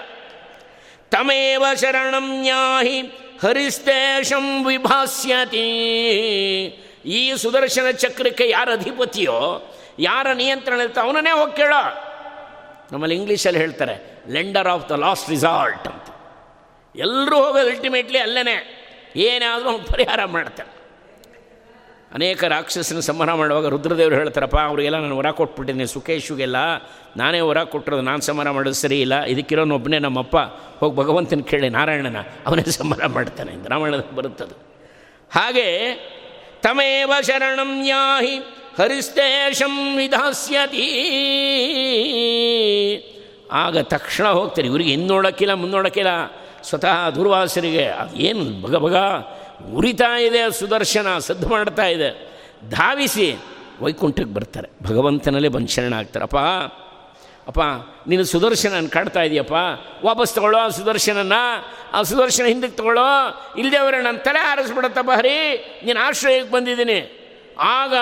ತಮೇವ ಶರಣಂ ನ್ಯಾಹಿ ಹರಿಸ್ತೇಶಂ ವಿಭಾಸ್ಯತಿ ಈ ಸುದರ್ಶನ ಚಕ್ರಕ್ಕೆ ಯಾರ ಅಧಿಪತಿಯೋ, ಯಾರ ನಿಯಂತ್ರಣ ಇರ್ತೋ ಅವನನ್ನೇ ಹೋಗಿ ಕೇಳೋ. ನಮ್ಮಲ್ಲಿ ಇಂಗ್ಲೀಷಲ್ಲಿ ಹೇಳ್ತಾರೆ lender of the last resort ಅಂತ. ಎಲ್ಲರೂ ಹೋಗೋದು ಅಲ್ಟಿಮೇಟ್ಲಿ ಅಲ್ಲೇ ಏನಾದರೂ ಪರಿಹಾರ ಮಾಡ್ತಾನೆ. ಅನೇಕ ರಾಕ್ಷಸನ ಸಂಹಾರ ಮಾಡುವಾಗ ರುದ್ರದೇವರು ಹೇಳ್ತಾರಪ್ಪ, ಅವರಿಗೆಲ್ಲ ನಾನು ವರ ಕೊಟ್ಬಿಟ್ಟಿದ್ದೀನಿ ಸುಖೇಶುಗೆಲ್ಲ ನಾನೇ ವರ ಕೊಟ್ಟಿರೋದು, ನಾನು ಸಂಹಾರ ಮಾಡೋದು ಸರಿ ಇಲ್ಲ ಇದಕ್ಕಿರೋನೊಬ್ಬನೇ ನಮ್ಮಪ್ಪ, ಹೋಗಿ ಭಗವಂತನ ಕೇಳಿ, ನಾರಾಯಣನ, ಅವನೇ ಸಂಹಾರ ಮಾಡ್ತಾನೆ. ರಾಮಾಯಣದಲ್ಲಿ ಬರುತ್ತದು. ಹಾಗೆ, ತಮೇವ ಶರಣಂ ಯಾಹಿ ಹರಿಸ್ತೇಶಂ ವಿಧಾಸ್ಯತಿ. ಆಗ ತಕ್ಷಣ ಹೋಗ್ತಾರೆ, ಇವ್ರಿಗೆ ಹಿಂದೋಡಕ್ಕಿಲ್ಲ ಮುನ್ನೋಡಕ್ಕಿಲ್ಲ ಸ್ವತಃ ದುರ್ವಾಸರಿಗೆ ಅದು ಏನು ಭಗ ಬಗ ಉರಿತಾ ಇದೆ ಸುದರ್ಶನ, ಸದ್ದು ಮಾಡ್ತಾ ಇದೆ. ಧಾವಿಸಿ ವೈಕುಂಠಕ್ಕೆ ಬರ್ತಾರೆ. ಭಗವಂತನಲ್ಲೇ ಬಂದು ಶರಣಾಗ್ತಾರಪ್ಪ ಅಪ್ಪ ನೀನು ಸುದರ್ಶನ ಕಾಡ್ತಾ ಇದೆಯಪ್ಪ. ವಾಪಸ್ ತಗೊಳ್ಳೋ ಆ ಸುದರ್ಶನನ್ನ, ಆ ಸುದರ್ಶನ ಹಿಂದಕ್ಕೆ ತಗೊಳ್ಳೋ ಇಲ್ಲದೆ ನನ್ನ ತಲೆ ಆರಿಸ್ಬಿಡತ್ತಪ್ಪ ಹರಿ ನೀನು ಆಶ್ರಯಕ್ಕೆ ಬಂದಿದ್ದೀನಿ. ಆಗ,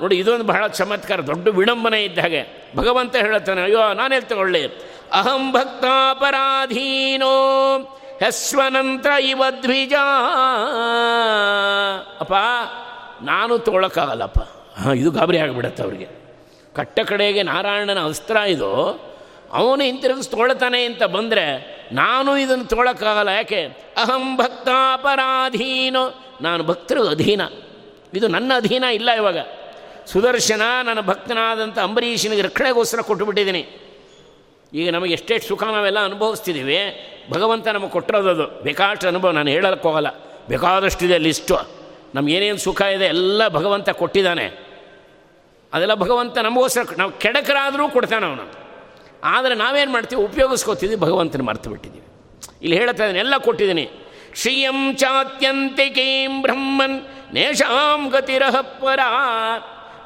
ನೋಡಿ, ಇದೊಂದು ಬಹಳ ಚಮತ್ಕಾರ, ದೊಡ್ಡ ವಿಡಂಬನೆ ಇದ್ದ ಹಾಗೆ. ಭಗವಂತ ಹೇಳುತ್ತಾನೆ, ಅಯ್ಯೋ ನಾನೇ ತಗೊಳ್ಳಿ? ಅಹಂ ಭಕ್ತಾಪರಾಧೀನೋ ಹೆಸ್ವನಂತ್ರ ಇವ ದ್ವಿಜ. ಅಪ್ಪ, ನಾನು ತೋಳಕ್ಕಾಗಲ್ಲಪ್ಪ ಹಾಂ, ಇದು ಗಾಬರಿ ಆಗಿಬಿಡತ್ತೆ ಅವ್ರಿಗೆ. ಕಟ್ಟ ಕಡೆಗೆ ನಾರಾಯಣನ ಅಸ್ತ್ರ ಇದು. ಅವನು ಹಿಂತಿರುಗಿಸ್ ತೊಗೊಳ್ತಾನೆ ಅಂತ ಬಂದರೆ ನಾನು ಇದನ್ನು ತೊಗೊಳಕ್ಕಾಗಲ್ಲ. ಯಾಕೆ? ಅಹಂ ಭಕ್ತಾಪರಾಧೀನೋ. ನಾನು ಭಕ್ತರು ಅಧೀನ. ಇದು ನನ್ನ ಅಧೀನ ಇಲ್ಲ ಇವಾಗ. ಸುದರ್ಶನ ನನ್ನ ಭಕ್ತನಾದಂಥ ಅಂಬರೀಷನಿಗೆ ರಕ್ಷಣೆಗೋಸ್ಕರ ಕೊಟ್ಟುಬಿಟ್ಟಿದ್ದೀನಿ ಈಗ ನಮಗೆ ಎಷ್ಟೆಷ್ಟು ಸುಖ ನಾವೆಲ್ಲ ಅನುಭವಿಸ್ತಿದ್ದೀವಿ, ಭಗವಂತ ನಮಗೆ ಕೊಟ್ಟಿರೋದದು. ಬೇಕಾದಷ್ಟು ಅನುಭವ, ನಾನು ಹೇಳೋಕ್ಕೆ ಹೋಗಲ್ಲ. ಬೇಕಾದಷ್ಟಿದೆ ಲಿಸ್ಟು. ನಮಗೇನೇನು ಸುಖ ಇದೆ, ಎಲ್ಲ ಭಗವಂತ ಕೊಟ್ಟಿದ್ದಾನೆ. ಅದೆಲ್ಲ ಭಗವಂತ ನಮಗೋಸ್ಕರ ನಾವು ಕೆಡಕರಾದರೂ ಕೊಡ್ತಾನೆ ಅವನು. ಆದರೆ ನಾವೇನು ಮಾಡ್ತೀವಿ, ಉಪಯೋಗಿಸ್ಕೋತಿದ್ವಿ, ಭಗವಂತನ ಮರೆತು ಬಿಟ್ಟಿದ್ದೀವಿ. ಇಲ್ಲಿ ಹೇಳ್ತಾ ಇದ್ದೀನಿ, ಎಲ್ಲ ಕೊಟ್ಟಿದ್ದೀನಿ. ಶ್ರೀಯಂ ಚಾತ್ಯಂತಿಕೀಂ ಬ್ರಹ್ಮನ್ ನೇಷಾಂ ಗತಿರಹ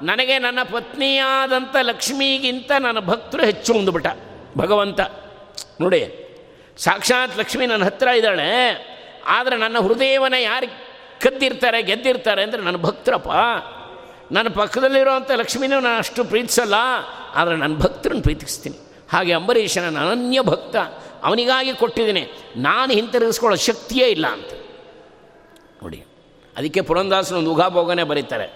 ನನಗೆ ನನ್ನ ಪತ್ನಿಯಾದಂಥ ಲಕ್ಷ್ಮಿಗಿಂತ ನನ್ನ ಭಕ್ತರು ಹೆಚ್ಚು ಅಂದುಬಿಟ್ಟ ಭಗವಂತ, ನೋಡಿ, ಸಾಕ್ಷಾತ್ ಲಕ್ಷ್ಮಿ ನನ್ನ ಹತ್ತಿರ ಇದ್ದಾಳೆ, ಆದರೆ ನನ್ನ ಹೃದಯವನ್ನು ಯಾರು ಕದ್ದಿರ್ತಾರೆ, ಗೆದ್ದಿರ್ತಾರೆ ಅಂದರೆ ನನ್ನ ಭಕ್ತರಪ್ಪ. ನನ್ನ ಪಕ್ಕದಲ್ಲಿರುವಂಥ ಲಕ್ಷ್ಮಿನೂ ನಾನು ಅಷ್ಟು ಪ್ರೀತಿಸಲ್ಲ, ಆದರೆ ನನ್ನ ಭಕ್ತರನ್ನು ಪ್ರೀತಿಸ್ತೀನಿ. ಹಾಗೆ ಅಂಬರೀಷನ ಅನನ್ಯ ಭಕ್ತ, ಅವನಿಗಾಗಿ ಕೊಟ್ಟಿದ್ದೀನಿ. ನಾನು ಹಿಂತಿರುಗಿಸ್ಕೊಳ್ಳೋ ಶಕ್ತಿಯೇ ಇಲ್ಲ ಅಂತ. ನೋಡಿ, ಅದಕ್ಕೆ ಪುರಂದಾಸನ ಒಂದು ಉಗಾಭೋಗನೆ ಬರೀತಾರೆ.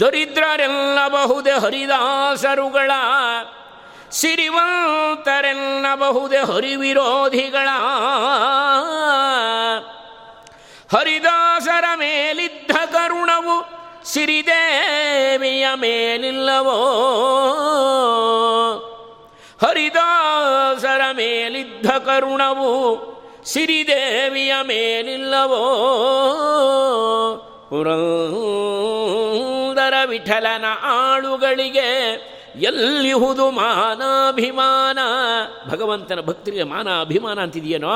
ದರಿದ್ರರೆಲ್ಲ ಬಹುದೇ ಹರಿದಾಸರುಗಳ ಸಿರಿವಂತರೆಲ್ಲ ಬಹುದೇ ಹರಿವಿರೋಧಿಗಳ. ಹರಿದಾಸರ ಮೇಲಿದ್ದ ಕರುಣವು ಸಿರಿದೇವಿಯ ಮೇಲಿಲ್ಲವೋ? ಹರಿದಾಸರ ಮೇಲಿದ್ದ ಕರುಣವು ಸಿರಿದೇವಿಯ ಮೇಲಿಲ್ಲವೋ? ಪುರಂದರ ವಿಠಲನ ಆಳುಗಳಿಗೆ ಎಲ್ಲಿಹುದು ಮಾನಾಭಿಮಾನ? ಭಗವಂತನ ಭಕ್ತರಿಗೆ ಮಾನ ಅಭಿಮಾನ ಅಂತಿದೆಯೇನೋ?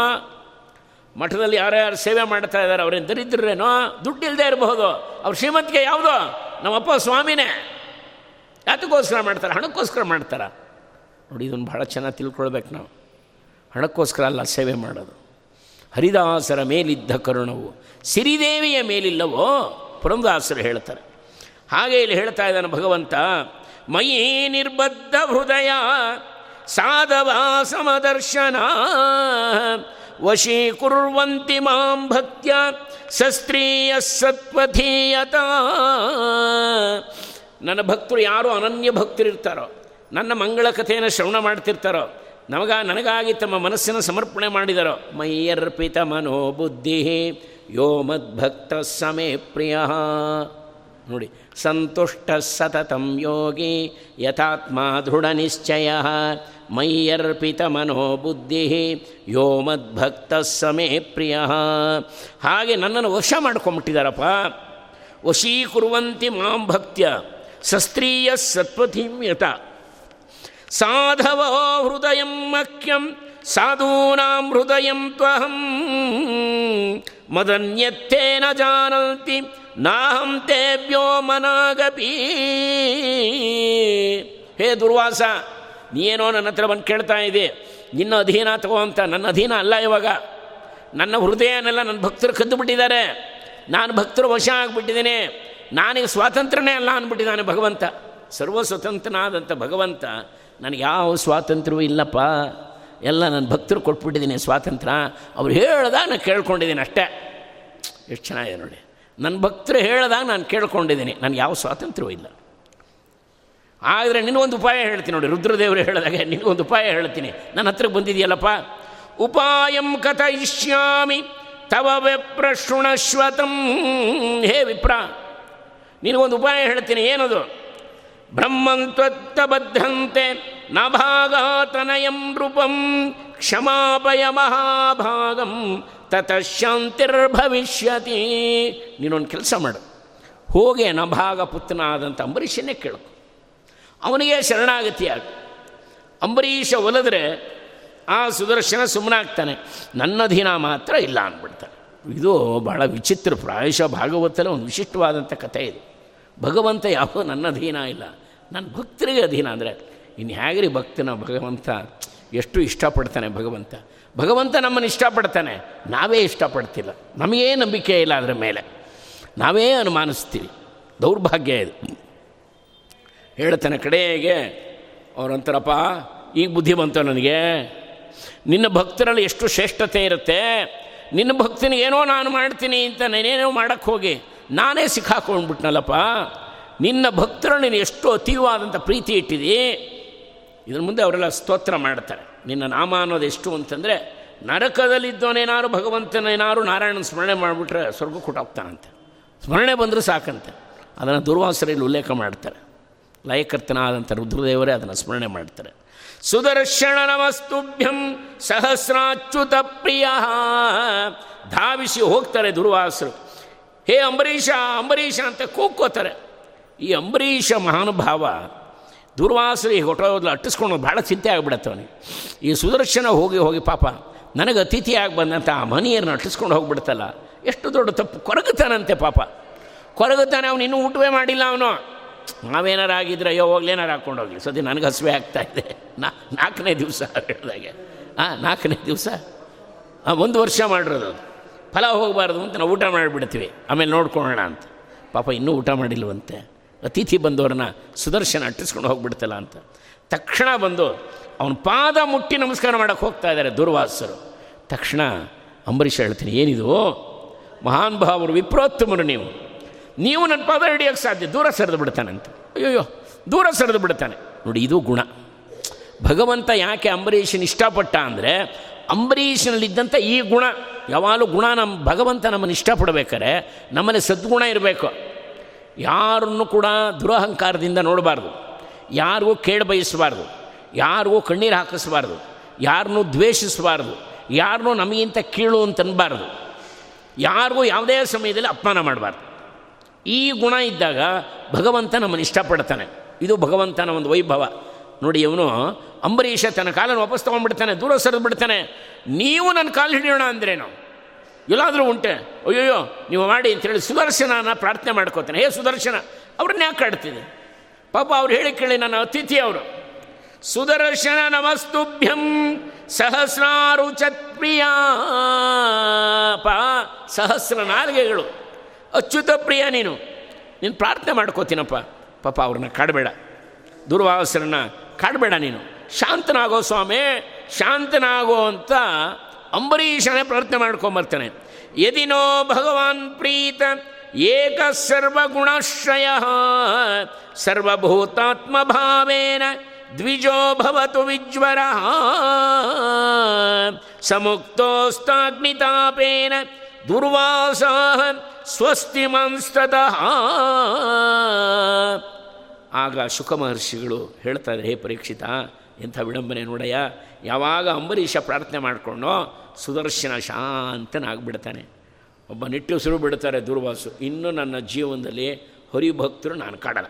ಮಠದಲ್ಲಿ ಯಾರ್ಯಾರು ಸೇವೆ ಮಾಡ್ತಾ ಇದ್ದಾರೆ, ಅವ್ರೇನು ದರಿದ್ರೇನೋ ದುಡ್ಡು ಇಲ್ಲದೆ ಇರಬಹುದು. ಅವ್ರ ಶ್ರೀಮಂತಿಗೆ ಯಾವುದೋ? ನಮ್ಮಪ್ಪ ಸ್ವಾಮಿನೇ. ಯಾತಕ್ಕೋಸ್ಕರ ಮಾಡ್ತಾರೆ? ಹಣಕ್ಕೋಸ್ಕರ ಮಾಡ್ತಾರೆ? ನೋಡಿ ಇದನ್ನು ಭಾಳ ಚೆನ್ನಾಗಿ ತಿಳ್ಕೊಳ್ಬೇಕು ನಾವು. ಹಣಕ್ಕೋಸ್ಕರ ಅಲ್ಲ, ಸೇವೆ ಮಾಡೋದು. ಹರಿದಾಸರ ಮೇಲಿದ್ದ ಕರುಣವು. ಸಿರಿದೇವಿಯ ಮೇಲಿಲ್ಲವೋ? ಪುರಂದಾಸರು ಹೇಳ್ತಾರೆ. ಹಾಗೆ ಇಲ್ಲಿ ಹೇಳ್ತಾ ಇದ್ದಾನೆ ಭಗವಂತ ಮಯಿ ನಿರ್ಬದ್ಧ ಹೃದಯ, ಸಾಧವ ಸಮದರ್ಶನ. ವಶೀಕುರ್ವಂತಿ ಮಾಂ ಭಕ್ತ್ಯ, ಸಸ್ತ್ರೀಯ ಸತ್ವಧೀಯತ ನನ್ನ ಭಕ್ತರು ಯಾರು ಅನನ್ಯ ಭಕ್ತರಿರ್ತಾರೋ, ನನ್ನ ಮಂಗಳ ಕಥೆಯನ್ನು ಶ್ರವಣ ಮಾಡ್ತಿರ್ತಾರೋ, ನಮಗ ನನಗಾಗಿ ತಮ್ಮ ಮನಸ್ಸನ್ನು ಸಮರ್ಪಣೆ ಮಾಡಿದರೋ, ಮೈಯರ್ಪಿತ ಮನೋಬುದ್ಧಿ, ಯೋ ಮದ್ಭಕ್ತ ಸಮೇ ಪ್ರಿಯ. ನೋಡಿ ಸಂತುಷ್ಟ ಸತತಂ ಯೋಗಿ ಯಥಾತ್ಮ ದೃಢ ನಿಶ್ಚಯ ಮೈಯರ್ಪಿತ ಮನೋಬುದ್ಧಿ ಯೋ ಮದ್ಭಕ್ತ ಸಮೇ ಪ್ರಿಯ. ಹಾಗೆ ನನ್ನನ್ನು ವಶ ಮಾಡ್ಕೊಂಬಿಟ್ಟಿದ್ದಾರಪ್ಪ ವಶೀಕುರುವಂತಿ ಮಾಂ ಭಕ್ತ್ಯ, ಸಸ್ತ್ರೀಯ ಸತ್ವಥೀಂ ಯಥ ಸಾಧವೋ ಹೃದಯ ಮಖ್ಯಂ, ಸಾಧೂನಾಂ ಹೃದಯ ತ್ವಹಂ. ಮದನ್ಯತ್ತೇನ ಜಾನಂತಿ ನಾಹಂ ತೇಭ್ಯೋ ಮನಾಗಪಿ. ಹೇ ದುರ್ವಾಸ ನೀನೋ ನನ್ನ ಹತ್ರ ಬಂದು ಕೇಳ್ತಾ ಇದೆ ನಿನ್ನ ಅಧೀನ ತಗೋ ಅಂತ. ನನ್ನ ಅಧೀನ ಅಲ್ಲ ಇವಾಗ. ನನ್ನ ಹೃದಯನೆಲ್ಲ ನನ್ನ ಭಕ್ತರು ಕದ್ದು ಬಿಟ್ಟಿದ್ದಾರೆ. ನಾನು ಭಕ್ತರು ವಶ ಆಗಿಬಿಟ್ಟಿದ್ದೀನಿ. ನಾನೀಗ ಸ್ವಾತಂತ್ರ್ಯನೇ ಅಲ್ಲ ಅಂದ್ಬಿಟ್ಟಿದ್ದಾನೆ ಭಗವಂತ. ಸರ್ವ ಸ್ವತಂತ್ರನಾದಂಥ ಭಗವಂತ, ನನಗೆ ಯಾವ ಸ್ವಾತಂತ್ರ್ಯವೂ ಇಲ್ಲಪ್ಪ. ಎಲ್ಲ ನನ್ನ ಭಕ್ತರು ಕೊಟ್ಬಿಟ್ಟಿದ್ದೀನಿ ಸ್ವಾತಂತ್ರ್ಯ. ಅವ್ರು ಹೇಳ್ದ ನಾನು ಕೇಳ್ಕೊಂಡಿದ್ದೀನಿ ಅಷ್ಟೇ. ಎಷ್ಟು ಚೆನ್ನಾಗಿದೆ ನೋಡಿ. ನನ್ನ ಭಕ್ತರು ಹೇಳಿದಾಗ ನಾನು ಕೇಳ್ಕೊಂಡಿದ್ದೀನಿ. ನನಗೆ ಯಾವ ಸ್ವಾತಂತ್ರ್ಯವೂ ಇಲ್ಲ. ಆದರೆ ನಿನಗೊಂದು ಉಪಾಯ ಹೇಳ್ತೀನಿ ನೋಡಿ, ರುದ್ರದೇವರು ಹೇಳಿದಾಗ, ನಿನಗೊಂದು ಉಪಾಯ ಹೇಳ್ತೀನಿ. ನನ್ನ ಹತ್ರ ಬಂದಿದೆಯಲ್ಲಪ್ಪ, ಉಪಾಯಂ ಕಥಯಿಷ್ಯಾಮಿ, ತವ ವಿಪ್ರಶೃಣಶ್ವತಂ, ಹೇ ವಿಪ್ರ. ನಿನಗೊಂದು ಉಪಾಯ ಹೇಳ್ತೀನಿ, ಏನದು? ಬ್ರಹ್ಮಂತ್ವತ್ತಬದ್ಧಂತೆ ನಭಾಗಾತನಯಂ ರೂಪಂ, ಕ್ಷಮಾಪಯ ಮಹಾಭಾಗಂ ತತ ಶಾಂತಿರ್ಭವಿಷ್ಯತಿ ನೀನೊಂದು ಕೆಲಸ ಮಾಡು. ಹೋಗಿ ನಭಾಗ ಪುತ್ರನಾದಂಥ ಅಂಬರೀಷನ್ನೇ ಕೇಳು. ಅವನಿಗೆ ಶರಣಾಗತಿಯಾಗ ಅಂಬರೀಷ ಒಲಿದ್ರೆ ಆ ಸುದರ್ಶನ ಸುಮ್ಮನಾಗ್ತಾನೆ ನನ್ನ ದಿನ ಮಾತ್ರ ಇಲ್ಲ ಅಂದ್ಬಿಡ್ತಾನೆ. ಇದು ಭಾಳ ವಿಚಿತ್ರ ಪ್ರಾಯಶಃ ಭಾಗವತಲ್ಲ ಒಂದು ವಿಶಿಷ್ಟವಾದಂಥ ಕಥೆ ಇದು. ಭಗವಂತ ಯಾವ ನನ್ನ ಅಧೀನ ಇಲ್ಲ. ನನ್ನ ಭಕ್ತರಿಗೆ ಅಧೀನ ಅಂದರೆ ಇನ್ನು ಹೇಗ್ರಿ ಭಕ್ತನ ಭಗವಂತ ಎಷ್ಟು ಇಷ್ಟಪಡ್ತಾನೆ ಭಗವಂತ? ಭಗವಂತ ನಮ್ಮನ್ನು ಇಷ್ಟಪಡ್ತಾನೆ. ನಾವೇ ಇಷ್ಟಪಡ್ತಿಲ್ಲ. ನಮಗೇ ನಂಬಿಕೆ ಇಲ್ಲ ಅದರ ಮೇಲೆ. ನಾವೇ ಅನುಮಾನಿಸ್ತೀವಿ. ದೌರ್ಭಾಗ್ಯ ಇದು. ಹೇಳ್ತಾನೆ, ಕಡೆಗೆ. ಅವರಂತಾರಪ್ಪ ಈಗ ಬುದ್ಧಿ ಬಂತು ನನಗೆ. ನಿನ್ನ ಭಕ್ತರಲ್ಲಿ ಎಷ್ಟು ಶ್ರೇಷ್ಠತೆ ಇರುತ್ತೆ. ನಿನ್ನ ಭಕ್ತನಿಗೇನೋ ನಾನು ಮಾಡ್ತೀನಿ ಅಂತ ನಾನೇನೋ ಮಾಡೋಕ್ಕೆ ಹೋಗಿ ನಾನೇ ಸಿಕ್ಕಾಕೊಂಡ್ಬಿಟ್ನಲ್ಲಪ್ಪ. ನಿನ್ನ ಭಕ್ತರಲ್ಲಿ ನೀನು ಎಷ್ಟು ಅತೀವಾದಂಥ ಪ್ರೀತಿ ಇಟ್ಟಿದಿ ಇದ್ರ ಮುಂದೆ ಅವರೆಲ್ಲ ಸ್ತೋತ್ರ ಮಾಡ್ತಾರೆ. ನಿನ್ನ ನಾಮ ಅನ್ನೋದು ಎಷ್ಟು ಅಂತಂದರೆ ನರಕದಲ್ಲಿದ್ದವನೇನಾರು ಭಗವಂತನೇನಾರು ನಾರಾಯಣನ ಸ್ಮರಣೆ ಮಾಡಿಬಿಟ್ರೆ ಸ್ವರ್ಗ ಕೊಟ್ಟೋಗ್ತಾನಂತೆ ಸ್ಮರಣೆ ಬಂದರೂ ಸಾಕಂತೆ. ಅದನ್ನು ದುರ್ವಾಸರೆಯಲ್ಲಿ ಉಲ್ಲೇಖ ಮಾಡ್ತಾರೆ. ಲಯಕರ್ತನಾದಂಥ ರುದ್ರದೇವರೇ ಅದನ್ನು ಸ್ಮರಣೆ ಮಾಡ್ತಾರೆ. ಸುದರ್ಶನ ನಮಸ್ತುಭ್ಯಂ ಸಹಸ್ರಾಚ್ಯುತ ಪ್ರಿಯ. ಧಾವಿಸಿ ಹೋಗ್ತಾರೆ ದುರ್ವಾಸರು. ಹೇ ಅಂಬರೀಷ ಅಂಬರೀಷ ಅಂತ ಕೂಕ್ಕೋತಾರೆ ಈ ಅಂಬರೀಷ ಮಹಾನುಭಾವ ದುರ್ವಾಸರಿ ಹೊಟ್ಟೋದ್ಲು ಅಟ್ಟಿಸ್ಕೊಂಡು ಭಾಳ ಚಿಂತೆ ಆಗಿಬಿಡತ್ತೆ ಅವನಿಗೆ. ಈ ಸುದರ್ಶನ ಹೋಗಿ ಹೋಗಿ ಪಾಪ, ನನಗೆ ಅತಿಥಿಯಾಗಿ ಬಂದಂಥ ಆ ಮನೆಯರನ್ನ ಅಟ್ಟಿಸ್ಕೊಂಡು ಹೋಗಿಬಿಡ್ತಲ್ಲ. ಎಷ್ಟು ದೊಡ್ಡ ತಪ್ಪು. ಕೊರಗುತ್ತಾನಂತೆ ಪಾಪ. ಕೊರಗುತ್ತಾನೆ ಅವನು ಇನ್ನೂ ಊಟವೇ ಮಾಡಿಲ್ಲ ಅವನು. ನಾವೇನಾರು ಆಗಿದ್ರೆ ಅಯ್ಯೋ ಹೋಗ್ಲೇನಾರು ಹಾಕ್ಕೊಂಡು ಹೋಗಲಿ. ಸದ್ಯ ನನಗೆ ಹಸುವೆ ಆಗ್ತಾ ಇದೆ. ನಾ, ನಾಲ್ಕನೇ ದಿವಸ ಹೇಳಿದಾಗೆ. ಹಾಂ ನಾಲ್ಕನೇ ದಿವಸ? ಹಾಂ ಒಂದು ವರ್ಷ ಮಾಡಿರೋದು. ಫಲ ಹೋಗಬಾರ್ದು ಅಂತ ನಾವು ಊಟ ಮಾಡಿಬಿಡ್ತೀವಿ. ಆಮೇಲೆ ನೋಡ್ಕೊಳ್ಳೋಣ ಅಂತ. ಪಾಪ ಇನ್ನೂ ಊಟ ಮಾಡಿಲ್ವಂತೆ. ಅತಿಥಿ ಬಂದವ್ರನ್ನ ಸುದರ್ಶನ ಅಟ್ಟಿಸ್ಕೊಂಡು ಹೋಗ್ಬಿಡ್ತಲ್ಲ ಅಂತ. ತಕ್ಷಣ ಬಂದು ಅವನ ಪಾದ ಮುಟ್ಟಿ ನಮಸ್ಕಾರ ಮಾಡೋಕ್ಕೆ ಹೋಗ್ತಾ ಇದ್ದಾರೆ ದುರ್ವಾಸರು. ತಕ್ಷಣ ಅಂಬರೀಷ್ ಹೇಳ್ತೀನಿ, ಏನಿದು? ಮಹಾನ್ ಭಾವರು, ವಿಪ್ರೋತ್ತಮರು ನೀವು. ನೀವು ನನ್ನ ಪಾದ ಹಿಡಿಯೋಕ್ಕೆ ಸಾಧ್ಯ, ದೂರ ಸರಿದು ಬಿಡ್ತಾನಂತೆ. ಅಯ್ಯೋಯ್ಯೋ, ದೂರ ಸರಿದು ಬಿಡ್ತಾನೆ. ನೋಡಿ, ಇದು ಗುಣ. ಭಗವಂತ ಯಾಕೆ ಅಂಬರೀಷನ್ ಇಷ್ಟಪಟ್ಟ ಅಂದರೆ ಅಂಬರೀಷನಲ್ಲಿದ್ದಂಥ ಈ ಗುಣ, ಯಾವಾಗಲೂ ಗುಣ ನಮ್ಮ ಭಗವಂತ ನಮ್ಮನ್ನು ಇಷ್ಟಪಡಬೇಕಾರೆ, ನಮ್ಮಲ್ಲಿ ಸದ್ಗುಣ ಇರಬೇಕು. ಯಾರನ್ನು ಕೂಡ ದುರಹಂಕಾರದಿಂದ ನೋಡಬಾರ್ದು. ಯಾರಿಗೂ ಕೇಳ ಬಯಸಬಾರ್ದು. ಯಾರಿಗೂ ಕಣ್ಣೀರು ಹಾಕಿಸ್ಬಾರ್ದು. ಯಾರನ್ನೂ ದ್ವೇಷಿಸಬಾರ್ದು. ಯಾರನ್ನೂ ನಮಗಿಂತ ಕೀಳು ಅಂತ ಅನ್ಬಾರ್ದು. ಯಾರಿಗೂ ಯಾವುದೇ ಸಮಯದಲ್ಲಿ ಅಪಮಾನ ಮಾಡಬಾರ್ದು. ಈ ಗುಣ ಇದ್ದಾಗ ಭಗವಂತ ನಮ್ಮನ್ನು ಇಷ್ಟಪಡ್ತಾನೆ. ಇದು ಭಗವಂತನ ಒಂದು ವೈಭವ. ನೋಡಿ, ಇವನು ಅಂಬರೀಷ ತನ್ನ ಕಾಲನ್ನು ವಾಪಸ್ ತೊಗೊಂಡ್ಬಿಡ್ತಾನೆ, ದೂರ ಸರಿದು ಬಿಡ್ತಾನೆ ನೀವು ನನ್ನ ಕಾಲು ಹಿಡಿಯೋಣ ಅಂದ್ರೇನು? ಎಲ್ಲಾದರೂ ಉಂಟೆ. ಅಯ್ಯೋಯ್ಯೋ, ನೀವು ಮಾಡಿ ಅಂತೇಳಿ ಸುದರ್ಶನನ ಪ್ರಾರ್ಥನೆ ಮಾಡ್ಕೋತಾನೆ. ಹೇ ಸುದರ್ಶನ, ಅವ್ರನ್ನ ಯಾಕೆ ಕಾಡ್ತಿದೆ? ಪಾಪ ಅವ್ರು ಹೇಳಿ ಕೇಳಿ ನನ್ನ ಅತಿಥಿ ಅವರು. ಸುದರ್ಶನ ನಮಸ್ತುಭ್ಯಂ ಸಹಸ್ರಾರು ಚತ್ಪ್ರಿಯ ಪಾ ಸಹಸ್ರ ನಾಲಿಗೆಗಳು. ಅಚ್ಯುತ ಪ್ರಿಯ ನೀನು ನೀನು ಪ್ರಾರ್ಥನೆ ಮಾಡ್ಕೋತೀನಪ್ಪ. ಪಾಪ ಅವ್ರನ್ನ ಕಾಡಬೇಡ. ದುರ್ವಾಸರನ್ನ ಕಾಡಬೇಡ ನೀನು. ಶಾಂತನಾಗೋ ಸ್ವಾಮಿ, ಶಾಂತನಾಗೋ ಅಂತ ಅಂಬರೀಷನೇ ಪ್ರಾರ್ಥನೆ ಮಾಡ್ಕೊಂಬರ್ತಾನೆ. ಯದಿನೋ ಭಗವಾನ್ ಪ್ರೀತ, ಏಕ ಸರ್ವಗುಣಾಶ್ರಯ ಸರ್ವಭೂತಾತ್ಮ ಭಾವೇನ ದ್ವಿಜೋ ಭವತು ವಿಜ್ವರ, ಸಮುಕ್ತೋಸ್ತಾಗ್ನಿತಾಪೇನ ದುರ್ವಾಸ ಸ್ವಸ್ತಿ ಮಾಂಸ್ತದ ಆಗ ಶುಕ ಮಹರ್ಷಿಗಳು ಹೇಳ್ತಾರೆ, ಹೇ ಪರೀಕ್ಷಿತ ಎಂಥ ವಿಡಂಬನೆ ನೋಡಯ್ಯ, ಯಾವಾಗ ಅಂಬರೀಷ ಪ್ರಾರ್ಥನೆ ಮಾಡಿಕೊಂಡೋ ಸುದರ್ಶನ ಶಾಂತನಾಗ್ಬಿಡ್ತಾನೆ. ಒಬ್ಬ ನಿಟ್ಟುಸಿರು ಬಿಡ್ತಾರೆ ದುರ್ವಾಸು. ಇನ್ನು ನನ್ನ ಜೀವನದಲ್ಲಿ ಹರಿಭಕ್ತರು ನಾನು ಕಾಡಲ್ಲ.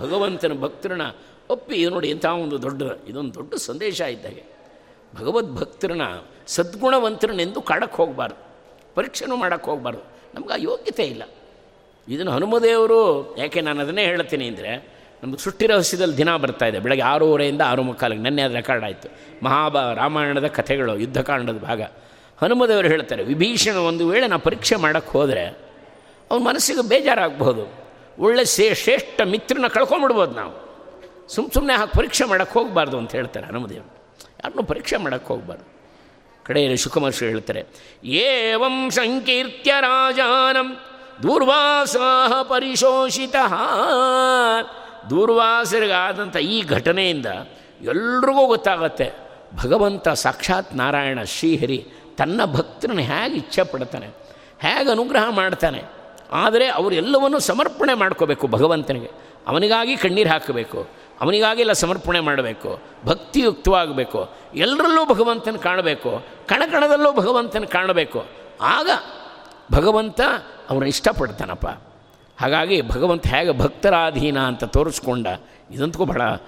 ಭಗವಂತನ ಭಕ್ತರನ್ನ ಒಪ್ಪಿ ನೋಡಿ ಇಂಥ ಒಂದು ದೊಡ್ಡ, ಇದೊಂದು ದೊಡ್ಡ ಸಂದೇಶ ಇದ್ದಾಗೆ ಭಗವದ್ ಭಕ್ತರನ್ನ ಸದ್ಗುಣವಂತರನ್ನೆಂದು ಕಾಡಕ್ಕೆ ಹೋಗಬಾರ್ದು. ಪರೀಕ್ಷೆನೂ ಮಾಡೋಕ್ಕೆ ಹೋಗಬಾರ್ದು. ನಮ್ಗೆ ಆ ಯೋಗ್ಯತೆ ಇಲ್ಲ. ಇದನ್ನು ಹನುಮದೇವರು, ಯಾಕೆ ನಾನು ಅದನ್ನೇ ಹೇಳ್ತೀನಿ ಅಂದರೆ ನಮ್ಗೆ ಸುಟ್ಟಿರ ಹಸಿದಲ್ಲಿ ದಿನ ಬರ್ತಾ ಇದೆ. ಬೆಳಗ್ಗೆ ಆರೂವರೆಯಿಂದ ಆರು ಮುಕ್ಕಾಲಿಗೆ ನೆನ್ನೆ ಅದು ರೆಕಾರ್ಡ್ ಆಯಿತು. ಮಹಾಭಾ ರಾಮಾಯಣದ ಕಥೆಗಳು, ಯುದ್ಧಕಾಂಡದ ಭಾಗ. ಹನುಮದೇವರು ಹೇಳ್ತಾರೆ, ವಿಭೀಷಣ ಒಂದು ವೇಳೆ ನಾವು ಪರೀಕ್ಷೆ ಮಾಡೋಕ್ಕೆ ಹೋದರೆ ಅವನ ಮನಸ್ಸಿಗೆ ಬೇಜಾರಾಗಬಹುದು. ಒಳ್ಳೆ ಸೇ, ಶ್ರೇಷ್ಠ ಮಿತ್ರನ ಕಳ್ಕೊಂಬಿಡ್ಬೋದು ನಾವು. ಸುಮ್ಮ ಸುಮ್ಮನೆ ಹಾಕಿ ಪರೀಕ್ಷೆ ಮಾಡೋಕ್ಕೆ ಹೋಗಬಾರ್ದು ಅಂತ ಹೇಳ್ತಾರೆ ಹನುಮದೇವರು ಯಾರನ್ನೂ ಪರೀಕ್ಷೆ ಮಾಡೋಕ್ಕೆ ಹೋಗಬಾರ್ದು. ಕಡೆಯಲ್ಲಿ ಶುಕಮರ್ಷಿ ಹೇಳ್ತಾರೆ, ಏವಂ ಸಂಕೀರ್ತ್ಯ ರಾಜಾನಂ ದೂರ್ವಾಸಾಹ ಪರಿಶೋಷಿತ. ದೂರ್ವಾಸರಿಗಾದಂಥ ಈ ಘಟನೆಯಿಂದ ಎಲ್ರಿಗೂ ಗೊತ್ತಾಗತ್ತೆ. ಭಗವಂತ ಸಾಕ್ಷಾತ್ ನಾರಾಯಣ ಶ್ರೀಹರಿ ತನ್ನ ಭಕ್ತರನ್ನು ಹೇಗೆ ಇಚ್ಛೆ ಪಡ್ತಾನೆ, ಹೇಗೆ ಅನುಗ್ರಹ ಮಾಡ್ತಾನೆ. ಆದರೆ ಅವರೆಲ್ಲವನ್ನು ಸಮರ್ಪಣೆ ಮಾಡ್ಕೋಬೇಕು ಭಗವಂತನಿಗೆ. ಅವನಿಗಾಗಿ ಕಣ್ಣೀರು ಹಾಕಬೇಕು, ಅವನಿಗಾಗಿ ಎಲ್ಲ ಸಮರ್ಪಣೆ ಮಾಡಬೇಕು, ಭಕ್ತಿಯುಕ್ತವಾಗಬೇಕು. ಎಲ್ಲರಲ್ಲೂ ಭಗವಂತನ ಕಾಣಬೇಕು, ಕಣಕಣದಲ್ಲೂ ಭಗವಂತನ ಕಾಣಬೇಕು. ಆಗ ಭಗವಂತ ಅವನ ಇಷ್ಟಪಡ್ತಾನಪ್ಪ. ಹಾಗಾಗಿ ಭಗವಂತ ಹೇಗೆ ಭಕ್ತರಾಧೀನ ಅಂತ ತೋರಿಸ್ಕೊಂಡ ಇದಂತೂ ಬಹಳ